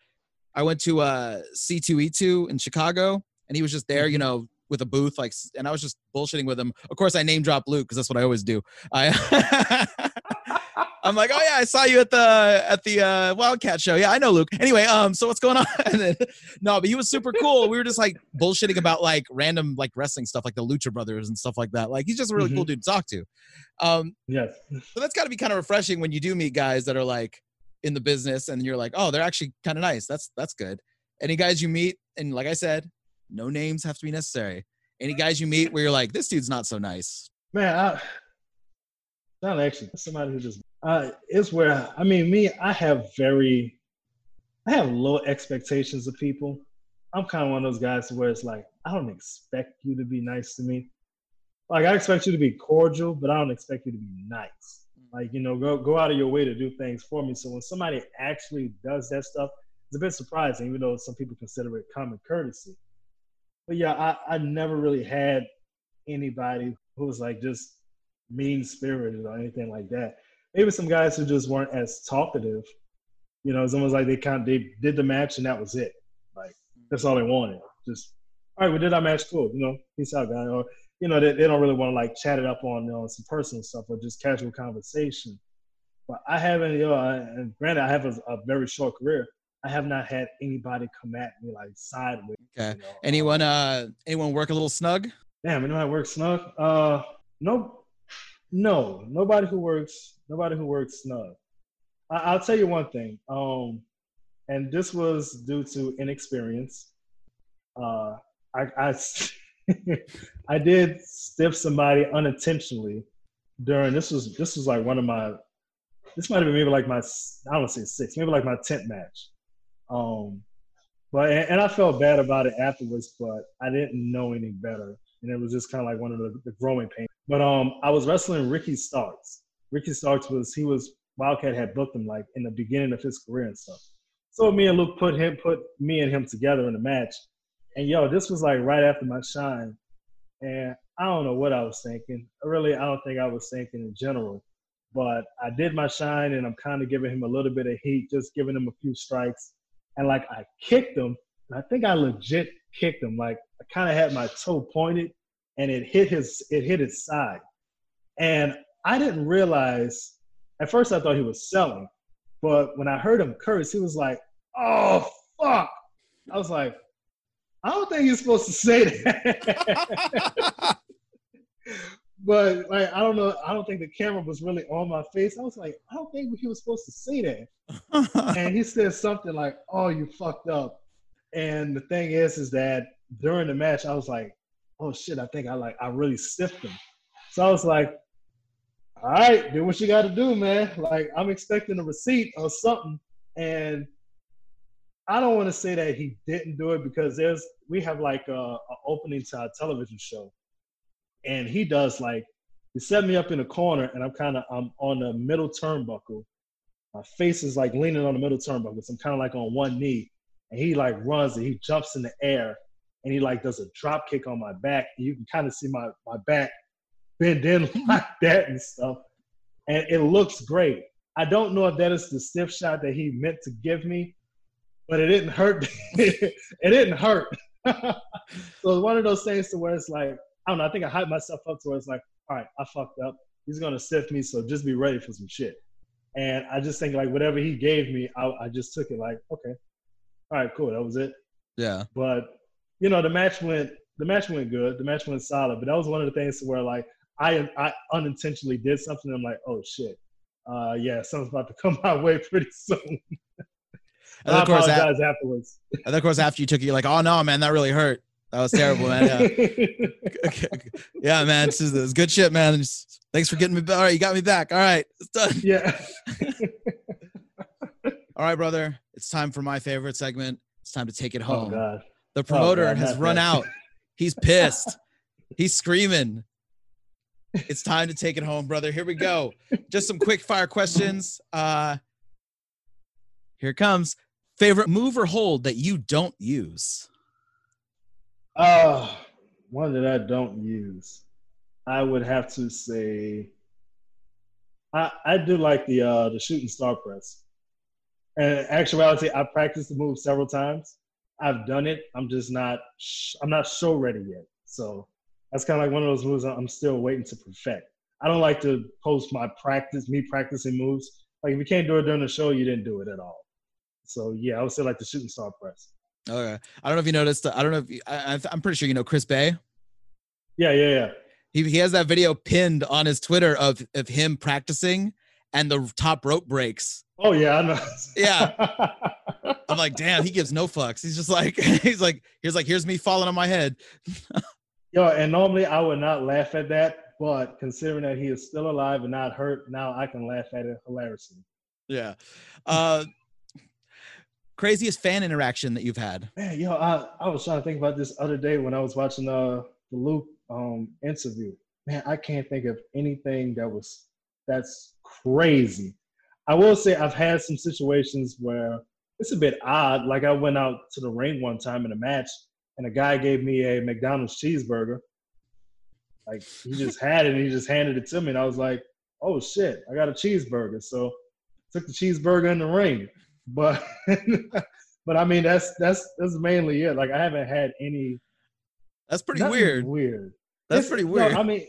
I went to uh, C2E2 in Chicago, and he was just there, you mm-hmm. know, with a booth, like, and I was just bullshitting with him. Of course, I name drop Luke because that's what I always do. I I'm like, oh yeah, I saw you at the at the uh, Wildcat show. Yeah, I know Luke. Anyway, um, so what's going on? then, no, but he was super cool. We were just like bullshitting about like random like wrestling stuff, like the Lucha Brothers and stuff like that. Like he's just a really mm-hmm. cool dude to talk to. Um, yes. So that's got to be kind of refreshing when you do meet guys that are like in the business and you're like, oh, they're actually kind of nice. That's that's good. Any guys you meet, and like I said, no names have to be necessary. Any guys you meet where you're like, this dude's not so nice. Man, I, not actually somebody who just uh, is where I mean, me, I have very, I have low expectations of people. I'm kind of one of those guys where it's like I don't expect you to be nice to me. Like I expect you to be cordial, but I don't expect you to be nice. Like you know, go go out of your way to do things for me. So when somebody actually does that stuff, it's a bit surprising, even though some people consider it common courtesy. But yeah, I, I never really had anybody who was like just mean spirited or anything like that maybe some guys who just weren't as talkative. You know, it's almost like they kind of they did the match and that was it. Like that's all they wanted. Just all right, we did our match, cool. You know, peace out, guy. Or you know, they, they don't really want to like chat it up on you know, some personal stuff or just casual conversation. But I haven't, you know, and granted, I have a, a, very short career. I have not had anybody come at me like sideways. Okay. You know? Anyone, uh, anyone work a little snug? Damn, anyone I work snug? Uh, nope. No, nobody who works nobody who works snug. I, will tell you one thing, um, and this was due to inexperience. Uh, I I, I did stiff somebody unintentionally during this was this was like one of my this might have been maybe like my I don't say six maybe like my tenth match. Um, but and I felt bad about it afterwards, but I didn't know any better, and it was just kind of like one of the, the growing pains. But um, I was wrestling Ricky Starks, Ricky Starks was he was Wildcat had booked him like in the beginning of his career and stuff. So me and Luke put him put me and him together in a match. And yo, this was like right after my shine. And I don't know what I was thinking. Really, I don't think I was thinking in general. But I did my shine and I'm kind of giving him a little bit of heat, just giving him a few strikes. And like I kicked him. I think I legit kicked him. Like I kind of had my toe pointed and it hit his it hit his side. And I didn't realize at first I thought he was selling, but when I heard him curse, he was like, oh fuck. I was like, I don't think you're supposed to say that. but like I don't know, I don't think the camera was really on my face. I was like, I don't think he was supposed to say that. and he said something like, "Oh, you fucked up." And the thing is, is that during the match, I was like, "Oh shit, I think I like I really stiffed him." So I was like, "All right, do what you got to do, man. Like I'm expecting a receipt or something." And I don't want to say that he didn't do it because there's we have like a, a opening to our television show and he does like he set me up in a corner, and I'm kind of I'm on the middle turnbuckle. My face is like leaning on the middle turnbuckle, so I'm kind of like on one knee, and he like runs and he jumps in the air, and he like does a drop kick on my back. And you can kind of see my my back bend in like that and stuff, and it looks great. I don't know if that is the stiff shot that he meant to give me, but it didn't hurt. it didn't hurt. so it's one of those things to where it's like I don't know. I think I hyped myself up to where it's like, all right, I fucked up. He's gonna sift me, so just be ready for some shit. And I just think like whatever he gave me, I, I just took it like, okay, all right, cool, that was it. Yeah. But you know, the match went the match went good. The match went solid. But that was one of the things where like I I unintentionally did something. I'm like, oh shit, uh, yeah, something's about to come my way pretty soon. and of course, afterwards. And of course, after you took it, you're like, oh no, man, that really hurt. That was terrible, man. Yeah, yeah man. This is, this is good shit, man. Just, thanks for getting me. back. All right, you got me back. All right, it's done. Yeah. All right, brother. It's time for my favorite segment. It's time to take it oh, home. Oh, God. The promoter oh, has run bad. out. He's pissed. He's screaming. It's time to take it home, brother. Here we go. Just some quick fire questions. Uh here it comes. Favorite move or hold that you don't use? Uh, one that I don't use. I would have to say I, I do like the uh, the shooting star press. And in actuality, I practiced the move several times. I've done it. I'm just not I'm not show ready yet. So that's kind of like one of those moves I'm still waiting to perfect. I don't like to post my practice, me practicing moves. Like if you can't do it during the show, you didn't do it at all. So yeah, I would say like the shooting star press. Okay. I don't know if you noticed. Uh, I don't know if you, I, I'm pretty sure you know Chris Bey. Yeah, yeah, yeah. He he has that video pinned on his Twitter of of him practicing and the top rope breaks. Oh yeah, I know. yeah. I'm like, damn, he gives no fucks. He's just like, he's like, here's like, here's me falling on my head. Yo, and normally I would not laugh at that, but considering that he is still alive and not hurt, now I can laugh at it hilariously. Yeah. Uh craziest fan interaction that you've had? Man, yo, I, I was trying to think about this other day when I was watching uh, the Luke um, interview. Man, I can't think of anything that was that's crazy. I will say I've had some situations where it's a bit odd. Like I went out to the ring one time in a match, and a guy gave me a McDonald's cheeseburger. Like he just had it, and he just handed it to me, and I was like, "Oh shit, I got a cheeseburger!" So took the cheeseburger in the ring. But but I mean that's that's that's mainly it. Like I haven't had any. That's pretty weird. Weird. That's it's, pretty weird. No, I mean,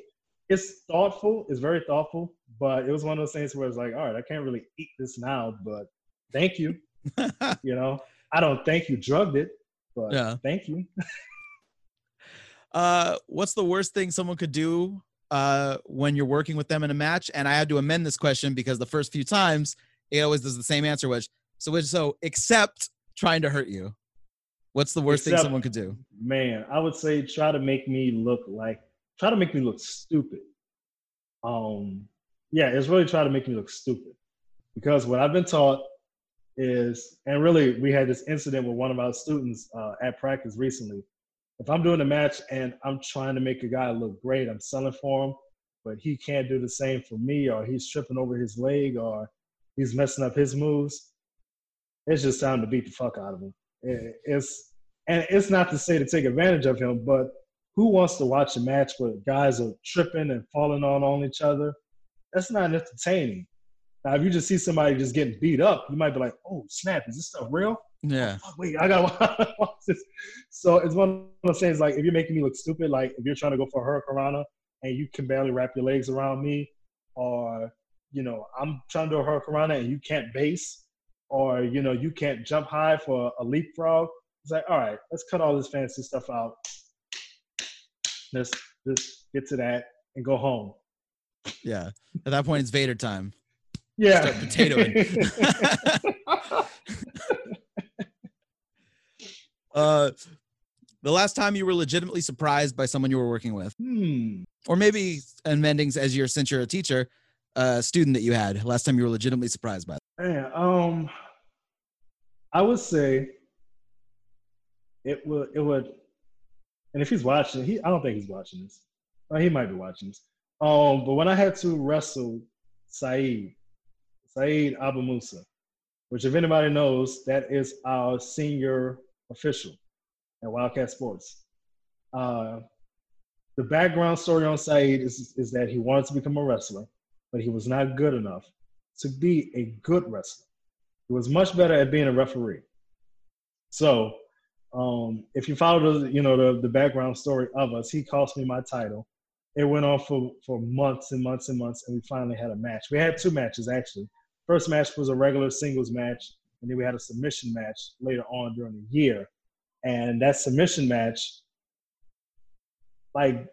it's thoughtful. It's very thoughtful. But it was one of those things where it's like, all right, I can't really eat this now, but thank you. you know, I don't think you drugged it, but yeah. thank you. uh, what's the worst thing someone could do uh, when you're working with them in a match? And I had to amend this question because the first few times it always does the same answer, which so which so except trying to hurt you. What's the worst except, thing someone could do? Man, I would say try to make me look like try to make me look stupid. Um yeah, it's really try to make me look stupid. Because what I've been taught is and really we had this incident with one of our students uh, at practice recently. If I'm doing a match and I'm trying to make a guy look great, I'm selling for him, but he can't do the same for me, or he's tripping over his leg, or he's messing up his moves it's just time to beat the fuck out of him. It's and it's not to say to take advantage of him, but who wants to watch a match where guys are tripping and falling on on each other? That's not entertaining. Now, if you just see somebody just getting beat up, you might be like, "Oh snap, is this stuff real?" Yeah. Oh, wait, I gotta watch this. So it's one of those things. Like if you're making me look stupid, like if you're trying to go for a hurricanrana and you can barely wrap your legs around me, or you know I'm trying to do a hurricanrana and you can't base, or you know, you can't jump high for a leapfrog. It's like, all right, let's cut all this fancy stuff out. Let's just get to that and go home. Yeah. At that point, it's Vader time. Yeah. Start potatoing. uh, the last time you were legitimately surprised by someone you were working with, Hmm. or maybe in Mendings as you're since you're a teacher, a student that you had last time you were legitimately surprised by. Yeah. um, I would say it would it would, and if he's watching, he I don't think he's watching this. Well, he might be watching this. Um, but when I had to wrestle Saeed, Saeed Abu Musa, which if anybody knows, that is our senior official at WildKat Sports. Uh, the background story on Saeed is, is that he wanted to become a wrestler, but he was not good enough to be a good wrestler. He was much better at being a referee. So, um, if you follow the, you know, the, the background story of us, he cost me my title. It went on for, for months and months and months, and we finally had a match. We had two matches actually. First match was a regular singles match, and then we had a submission match later on during the year. And that submission match, like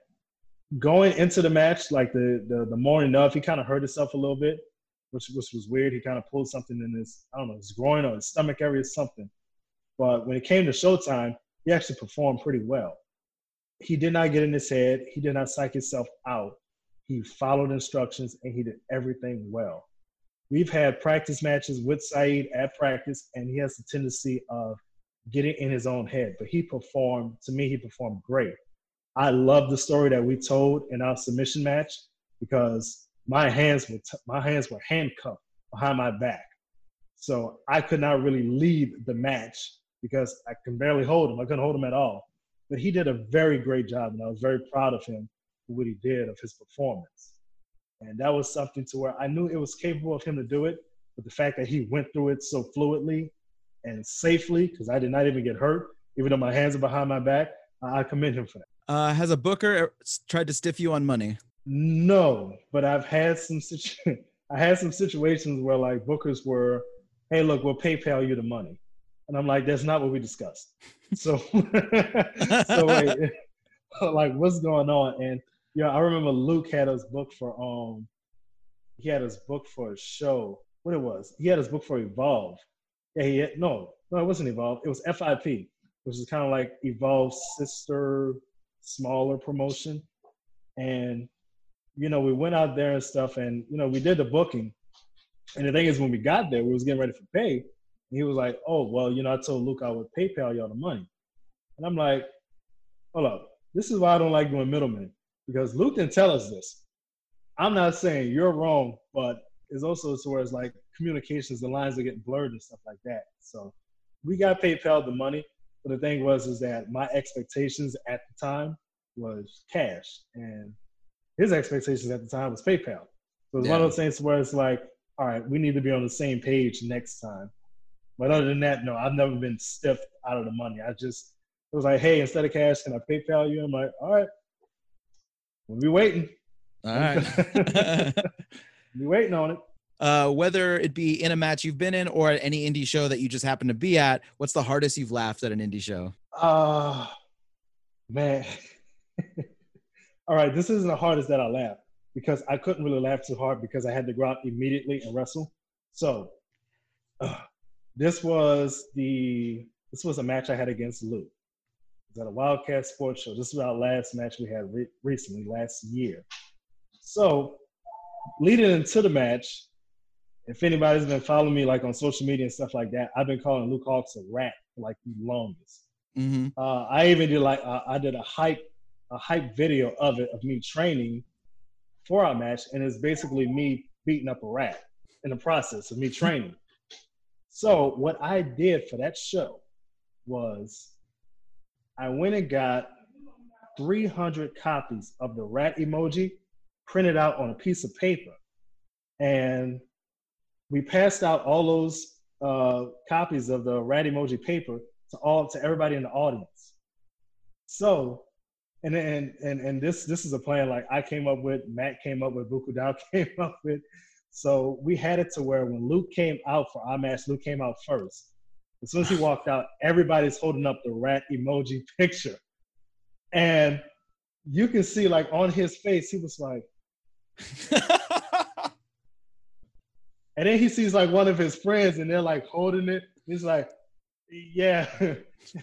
going into the match, like the the, the morning of, he kind of hurt himself a little bit, which which was weird. He kind of pulled something in his I don't know his groin or his stomach area something. But when it came to showtime, he actually performed pretty well. He did not get in his head. He did not psych himself out. He followed instructions and he did everything well. We've had practice matches with Saeed at practice, and he has the tendency of getting in his own head. But he performed, to me, he performed great. I love the story that we told in our submission match because my hands were t- my hands were handcuffed behind my back, so I could not really lead the match because I can barely hold him. I couldn't hold him at all. But he did a very great job, and I was very proud of him for what he did of his performance. And that was something to where I knew it was capable of him to do it, but the fact that he went through it so fluidly and safely, because I did not even get hurt, even though my hands are behind my back, I commend him for that. Uh, has a booker tried to stiff you on money? No, but I've had some situ- I had some situations where like bookers were, hey, look, we'll PayPal you the money, and I'm like, that's not what we discussed. So, so wait, like, what's going on? And yeah, I remember Luke had us booked for um, he had us booked for a show. What it was? He had us booked for Evolve. Yeah, he had, no, no, it wasn't Evolve. It was FIP, which is kind of like Evolve's sister, smaller promotion. And you know, we went out there and stuff, and you know, we did the booking. And the thing is, when we got there, we was getting ready for pay. And he was like, "Oh, well, you know, I told Luke I would PayPal y'all the money." And I'm like, "Hold up, this is why I don't like doing middlemen because Luke didn't tell us this. I'm not saying you're wrong, but it's also to where it's like communications, the lines are getting blurred and stuff like that. So we got PayPal the money, but the thing was is that my expectations at the time was cash, and his expectations at the time was PayPal. So it's yeah. one of those things where it's like, all right, we need to be on the same page next time. But other than that, no, I've never been stiff out of the money. I just it was like, hey, instead of cash, can I PayPal you? I'm like, all right, we'll be waiting. All right. be waiting on it. Uh, whether it be in a match you've been in or at any indie show that you just happen to be at, what's the hardest you've laughed at an indie show? Uh, man. All right, this isn't the hardest that I laughed because I couldn't really laugh too hard because I had to go out immediately and wrestle. So, uh, this was the this was a match I had against Luke. It was at a WildKat Sports Show. This was our last match we had re- recently, last year. So, leading into the match, if anybody's been following me like on social media and stuff like that, I've been calling Luke Hawx a rat for like the longest. Mm-hmm. Uh, I even did like uh, I did a hype a hype video of it of me training for our match, and it's basically me beating up a rat in the process of me training. So what I did for that show was I went and got 300 copies of the rat emoji printed out on a piece of paper, and we passed out all those uh, copies of the rat emoji paper to all to everybody in the audience. So, and and and and this this is a plan like I came up with, Matt came up with, Buku Dao came up with. So we had it to where when Luke came out for our match, Luke came out first. As soon as he walked out, everybody's holding up the rat emoji picture. And you can see like on his face, he was like, and then he sees like one of his friends and they're like holding it. He's like, yeah.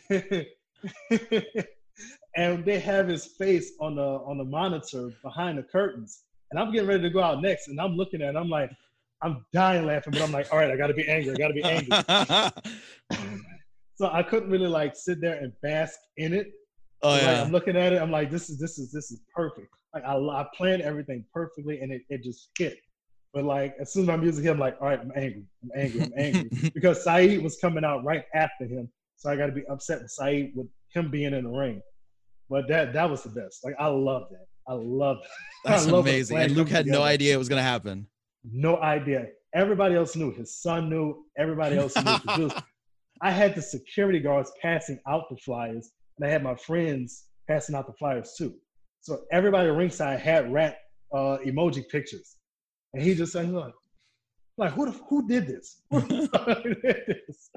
and they have his face on the on the monitor behind the curtains. And I'm getting ready to go out next, and I'm looking at it, I'm like, I'm dying laughing, but I'm like, all right, I gotta be angry, I gotta be angry. so I couldn't really like sit there and bask in it. Oh yeah. Like, I'm looking at it, I'm like, this is this is this is perfect. Like I, I planned everything perfectly, and it, it just hit. But like as soon as my music hit, I'm like, all right, I'm angry, I'm angry, I'm angry, because Saeed was coming out right after him, so I got to be upset with Saeed with him being in the ring. But that that was the best. Like I love that. I love that. That's amazing. And Luke had together. no idea it was gonna happen. No idea. Everybody else knew. His son knew. Everybody else knew. I had the security guards passing out the flyers, and I had my friends passing out the flyers too. So everybody ringside had rat uh, emoji pictures, and he just said, "Look, like who the, who did this? Who did this?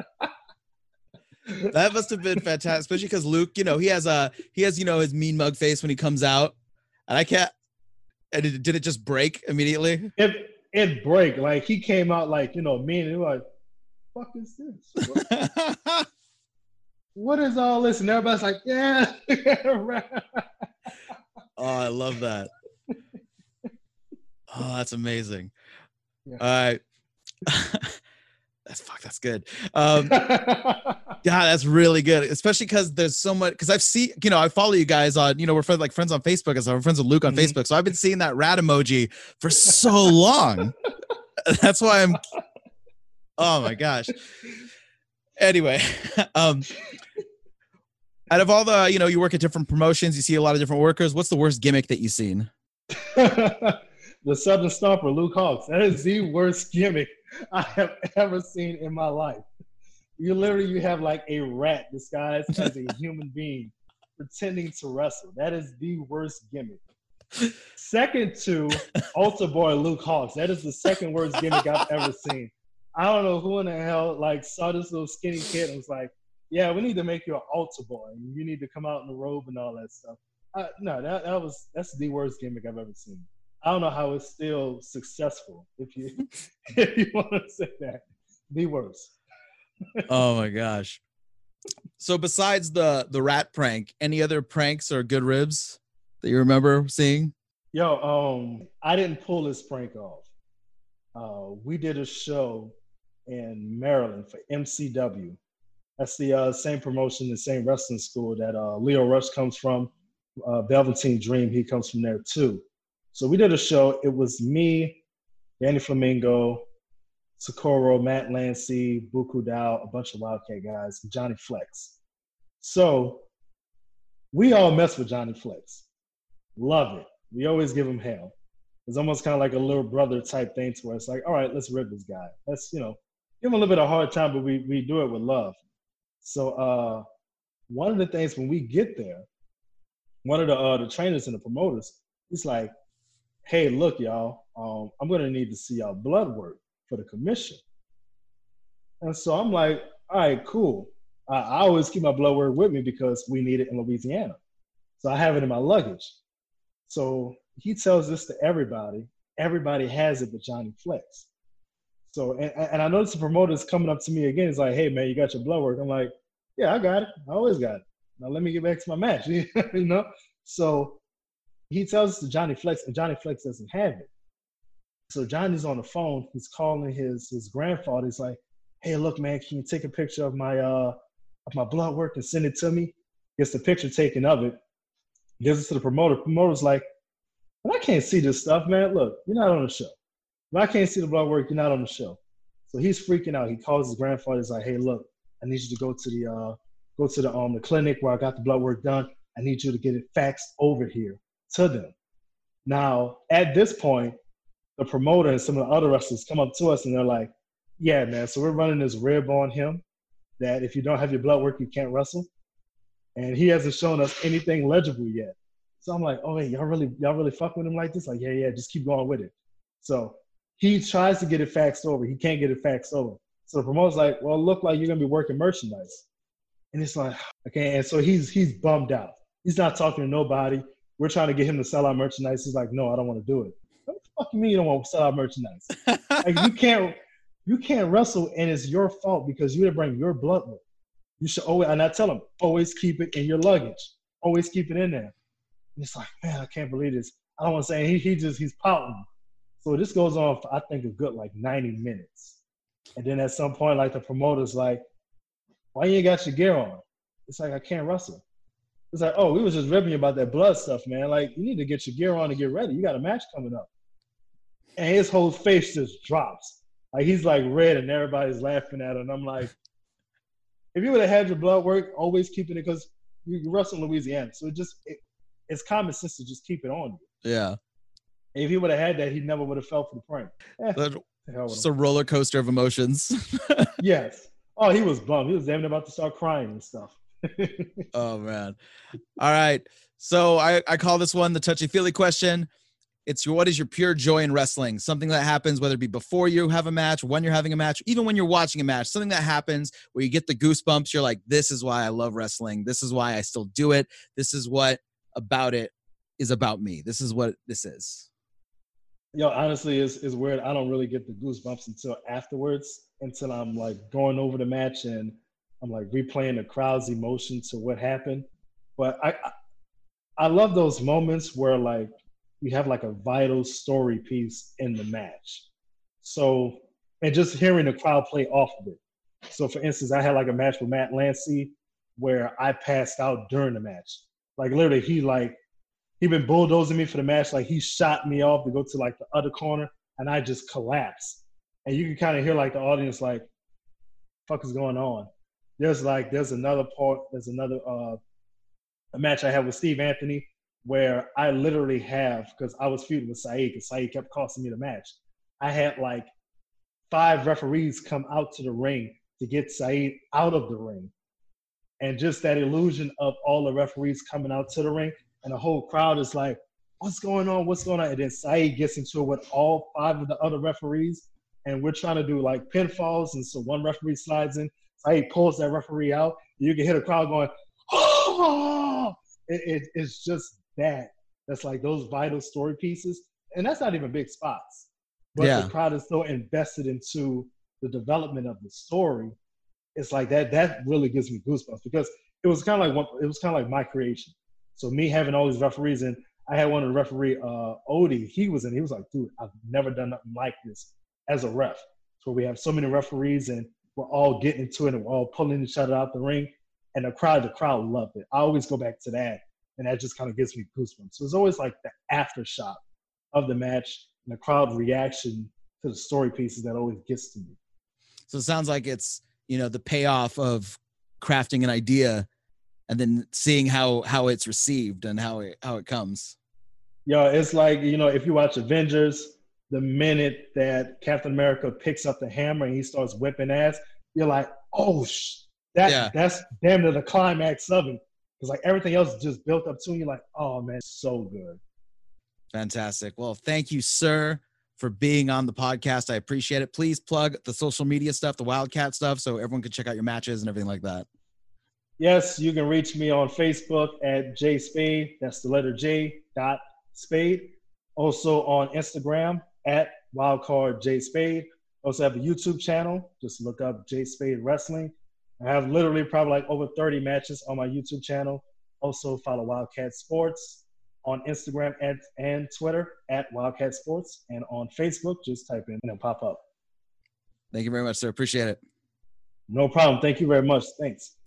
that must have been fantastic, especially because Luke, you know, he has a he has you know his mean mug face when he comes out, and I can't. And it, did it just break immediately? It it break like he came out like you know mean and like, fuck is this? What, what is all this? And everybody's like, yeah. oh, I love that. Oh, that's amazing. Yeah. All right. that's fuck. That's good. Um, yeah, that's really good, especially because there's so much. Because I've seen, you know, I follow you guys on, you know, we're friends, like friends on Facebook, as I'm friends with Luke on mm-hmm. Facebook. So I've been seeing that rat emoji for so long. that's why I'm. Oh my gosh. Anyway, um, out of all the, you know, you work at different promotions, you see a lot of different workers. What's the worst gimmick that you've seen? the Southern Stomper, Luke Hawx. That is the worst gimmick I have ever seen in my life you literally you have like a rat disguised as a human being pretending to wrestle. That is the worst gimmick. Second to Altar Boy Luke Hawx. That is the second worst gimmick I've ever seen. I don't know who in the hell like saw this little skinny kid and was like, "Yeah, we need to make you an altar boy. You need to come out in the robe and all that stuff." Uh, no, that that was that's the worst gimmick I've ever seen. I don't know how it's still successful. If you if you want to say that, the worst oh my gosh. So besides the the rat prank, any other pranks or good ribs that you remember seeing? Yo, um, I didn't pull this prank off. Uh, we did a show in Maryland for MCW. That's the uh, same promotion, the same wrestling school that uh, Lio Rush comes from. Uh, Velveteen Dream, he comes from there too. So we did a show. It was me, Danny Flamingo, Socorro, Matt Lancy, Buku Dow, a bunch of WildKat guys, Johnny Flex. So we all mess with Johnny Flex. Love it. We always give him hell. It's almost kind of like a little brother type thing to where it's like, all right, let's rip this guy. Let's, you know, give him a little bit of hard time, but we, we do it with love. So uh, one of the things when we get there, one of the uh, the trainers and the promoters, he's like, hey, look, y'all, um, I'm gonna need to see y'all blood work for the commission. And so I'm like, all right, cool. I, I always keep my blood work with me because we need it in Louisiana. So I have it in my luggage. So he tells this to everybody. Everybody has it but Johnny Flex. So, and, and I noticed the promoter is coming up to me again. He's like, hey, man, you got your blood work. I'm like, yeah, I got it. I always got it. Now let me get back to my match, you know? So he tells to Johnny Flex, and Johnny Flex doesn't have it. So Johnny's on the phone. He's calling his his grandfather. He's like, "Hey, look, man, can you take a picture of my uh of my blood work and send it to me?" Gets the picture taken of it. Gives it to the promoter. Promoter's like, "Well, I can't see this stuff, man. Look, you're not on the show. I can't see the blood work, you're not on the show." So he's freaking out. He calls his grandfather. He's like, "Hey, look, I need you to go to the uh go to the um the clinic where I got the blood work done. I need you to get it faxed over here to them." Now, at this point, the promoter and some of the other wrestlers come up to us and they're like, "Yeah, man, so we're running this rib on him that if you don't have your blood work, you can't wrestle." And he hasn't shown us anything legible yet. So I'm like, "Oh, wait, y'all really, y'all really fuck with him like this?" Like, yeah, yeah, just keep going with it. So he tries to get it faxed over. He can't get it faxed over. So the promoter's like, well, look like you're gonna be working merchandise. And it's like, okay. And so he's he's bummed out. He's not talking to nobody. We're trying to get him to sell our merchandise. He's like, no, I don't want to do it. What the fuck you mean you don't want to sell our merchandise? like you can't you can't wrestle and it's your fault because you didn't bring your blood with. You should always and I tell him, always keep it in your luggage. Always keep it in there. And it's like, man, I can't believe this. I don't want to say he, he just he's pouting. So this goes on for I think a good like 90 minutes. And then at some point, like the promoter's like, why you ain't got your gear on? It's like I can't wrestle. It's like, oh, we was just ripping you about that blood stuff, man. Like, you need to get your gear on and get ready. You got a match coming up. And his whole face just drops. Like he's like red and everybody's laughing at him. And I'm like, if you would have had your blood work, always keeping it because you wrestle in Louisiana. So it just it, it's common sense to just keep it on you. Yeah. If he would have had that, he never would have fell for the prank. Eh, it's a roller coaster of emotions. yes. Oh, he was bummed. He was damn about to start crying and stuff. oh man. All right. So I, I call this one the touchy feely question. It's your what is your pure joy in wrestling? Something that happens whether it be before you have a match, when you're having a match, even when you're watching a match, something that happens where you get the goosebumps. You're like, this is why I love wrestling. This is why I still do it. This is what about it is about me. This is what this is. Yo, honestly, it's, it's weird. I don't really get the goosebumps until afterwards, until I'm like going over the match and I'm like replaying the crowd's emotion to what happened. But I, I, love those moments where like you have like a vital story piece in the match. So, and just hearing the crowd play off of it. So, for instance, I had like a match with Matt Lancey where I passed out during the match. Like literally, he like he been bulldozing me for the match. Like he shot me off to go to like the other corner, and I just collapsed. And you can kind of hear like the audience like, "Fuck is going on?" There's like there's another part. There's another uh, a match I had with Steve Anthony where I literally have because I was feuding with Saeed because Saeed kept costing me the match. I had like five referees come out to the ring to get Saeed out of the ring. And just that illusion of all the referees coming out to the ring and the whole crowd is like, what's going on? What's going on? And then Saeed gets into it with all five of the other referees. And we're trying to do like pinfalls. And so one referee slides in, Saeed pulls that referee out. You can hear the crowd going, oh! It, it, it's just that. That's like those vital story pieces. And that's not even big spots. But yeah. the crowd is so invested into the development of the story. It's like that, that really gives me goosebumps because it was kind of like one, it was kind of like my creation. So me having all these referees and I had one of the referee, uh, Odie, he was in, he was like, dude, I've never done nothing like this as a ref. So we have so many referees and we're all getting into it and we're all pulling each other out the ring. And the crowd, the crowd loved it. I always go back to that. And that just kind of gives me goosebumps. So it's always like the aftershock of the match and the crowd reaction to the story pieces that always gets to me. So it sounds like it's, you know, the payoff of crafting an idea and then seeing how how it's received and how it how it comes. Yeah, it's like you know if you watch Avengers, the minute that Captain America picks up the hammer and he starts whipping ass, you're like, oh, sh- that yeah. that's damn near the climax of it. Because like everything else is just built up to you, like, oh man, so good. Fantastic. Well, thank you, sir, for being on the podcast. I appreciate it. Please plug the social media stuff, the WildKat stuff, so everyone can check out your matches and everything like that. Yes, you can reach me on Facebook at J Spade. That's the letter J dot Spade. Also on Instagram at Wildcard J Spade. I Also have a YouTube channel. Just look up J Spade Wrestling. I have literally probably like over 30 matches on my YouTube channel. Also follow WildKat Sports on Instagram and, and Twitter at WildKat Sports. And on Facebook, just type in and it'll pop up. Thank you very much, sir. Appreciate it. No problem. Thank you very much. Thanks.